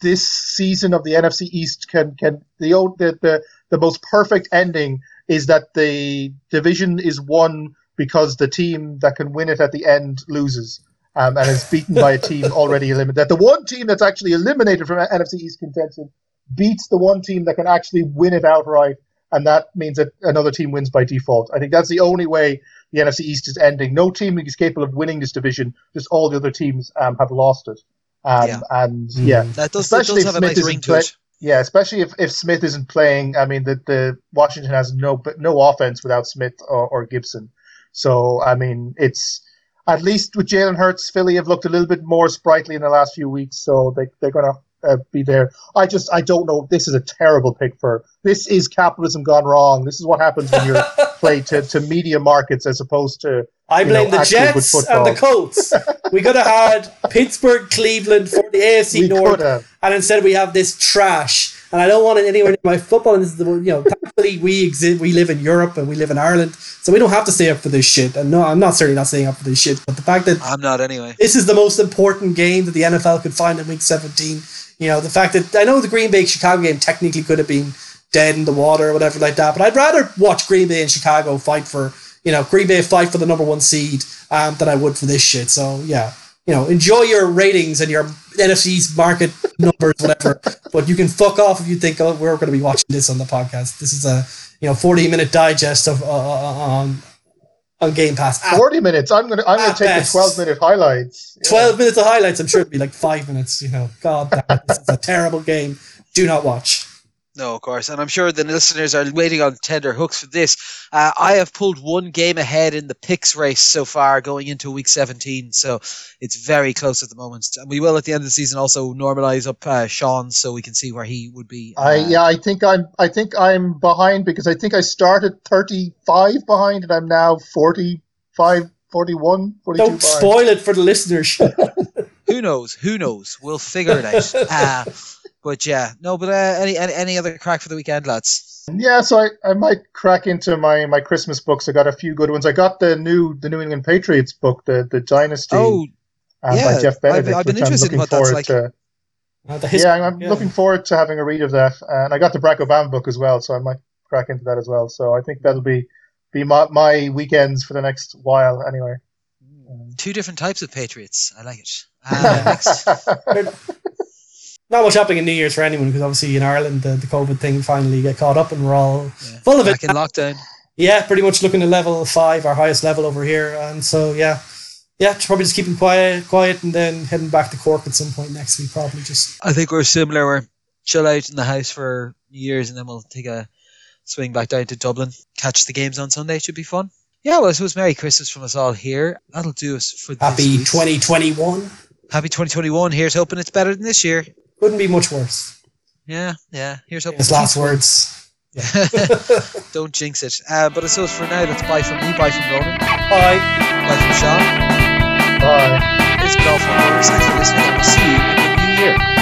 this season of the NFC East can can the the the, the most perfect ending is that the division is won because the team that can win it at the end loses. Um, and is beaten by a team already eliminated. That the one team that's actually eliminated from NFC East contention beats the one team that can actually win it outright, and that means that another team wins by default. I think that's the only way the NFC East is ending. No team is capable of winning this division. Just all the other teams um, have lost it. Um, Yeah. And yeah, That does, that Especially does if have a Smith nice ring isn't to play- it. yeah, especially if, if Smith isn't playing. I mean, the, the Washington has no no offense without Smith or, or Gibson. So I mean, it's at least with Jalen Hurts, Philly have looked a little bit more sprightly in the last few weeks, so they they're gonna uh, be there. I just I don't know. This is a terrible pick for. This is capitalism gone wrong. This is what happens when you play to, to media markets as opposed to I blame know, the Jets and the Colts. we could have had Pittsburgh, Cleveland for the AFC we North, and instead we have this trash. And I don't want it anywhere near my football. And this is the you know, thankfully we exist. We live in Europe and we live in Ireland, so we don't have to stay up for this shit. And no, I'm not certainly not staying up for this shit. But the fact that I'm not anyway. this is the most important game that the NFL could find in Week 17. You know, the fact that I know the Green Bay Chicago game technically could have been dead in the water or whatever like that, but I'd rather watch Green Bay and Chicago fight for, you know, Green Bay fight for the number one seed um, than I would for this shit. So yeah, you know, enjoy your ratings and your NFC's market numbers, whatever. but you can fuck off if you think, oh, we're going to be watching this on the podcast. This is a you know 40 minute digest of uh, on on Game Pass. Ah, Forty minutes. I'm gonna I'm gonna take best. the twelve minute highlights. Yeah. 12 minutes of highlights. I'm sure it'd be like five minutes. You know, God, damn this is a terrible game. Do not watch. No, of course, and I'm sure the listeners are waiting on tender hooks for this. Uh, I have pulled one game ahead in the picks race so far, going into week 17, so it's very close at the moment. And we will at the end of the season also normalize up uh, Sean so we can see where he would be. I uh, yeah, I think I'm I think I'm behind because I think I started 35 behind and I'm now 45 41 42 Don't behind. spoil it for the listeners. Who knows? Who knows? We'll figure it out. but yeah, no. But uh, any, any any other crack for the weekend, lads? Yeah, so I, I might crack into my, my Christmas books. I got a few good ones. I got the new the New England Patriots book, the the Dynasty Oh, um, yeah, by Jeff I've- Benedict, I've been which I'm interested in looking what that's forward like. to. Uh, the Yeah, I'm, I'm looking forward to having a read of that. And I got the Barack Obama book as well, so I might crack into that as well. So I think that'll be be my, my weekends for the next while anyway. two different types of Patriots. I like it. Uh, next. Not much happening in New Year's for anyone because obviously in Ireland the, the COVID thing finally got caught up and we're all Yeah. full of it. Back in lockdown. Yeah, pretty much looking at level five, our highest level over here. And so yeah, yeah, probably just keeping quiet, quiet, and then heading back to Cork at some point next week. Probably just I think we're similar. We're chill out in the house for New Year's and then we'll take a swing back down to Dublin, catch the games on Sunday. Should be fun. Yeah, well, I suppose Merry Christmas from us all here. That'll do us for happy this week's- 2021. Happy 2021. Here's hoping it's better than this year. Couldn't be much worse. Yeah, yeah. Here's hoping. His last words. Yeah. Don't jinx it. Uh, but I suppose for now, that's bye from me, bye from Ronan, Bye. bye from Sean. Bye. It's been all from us. Thanks for listening, we'll see you in the new year.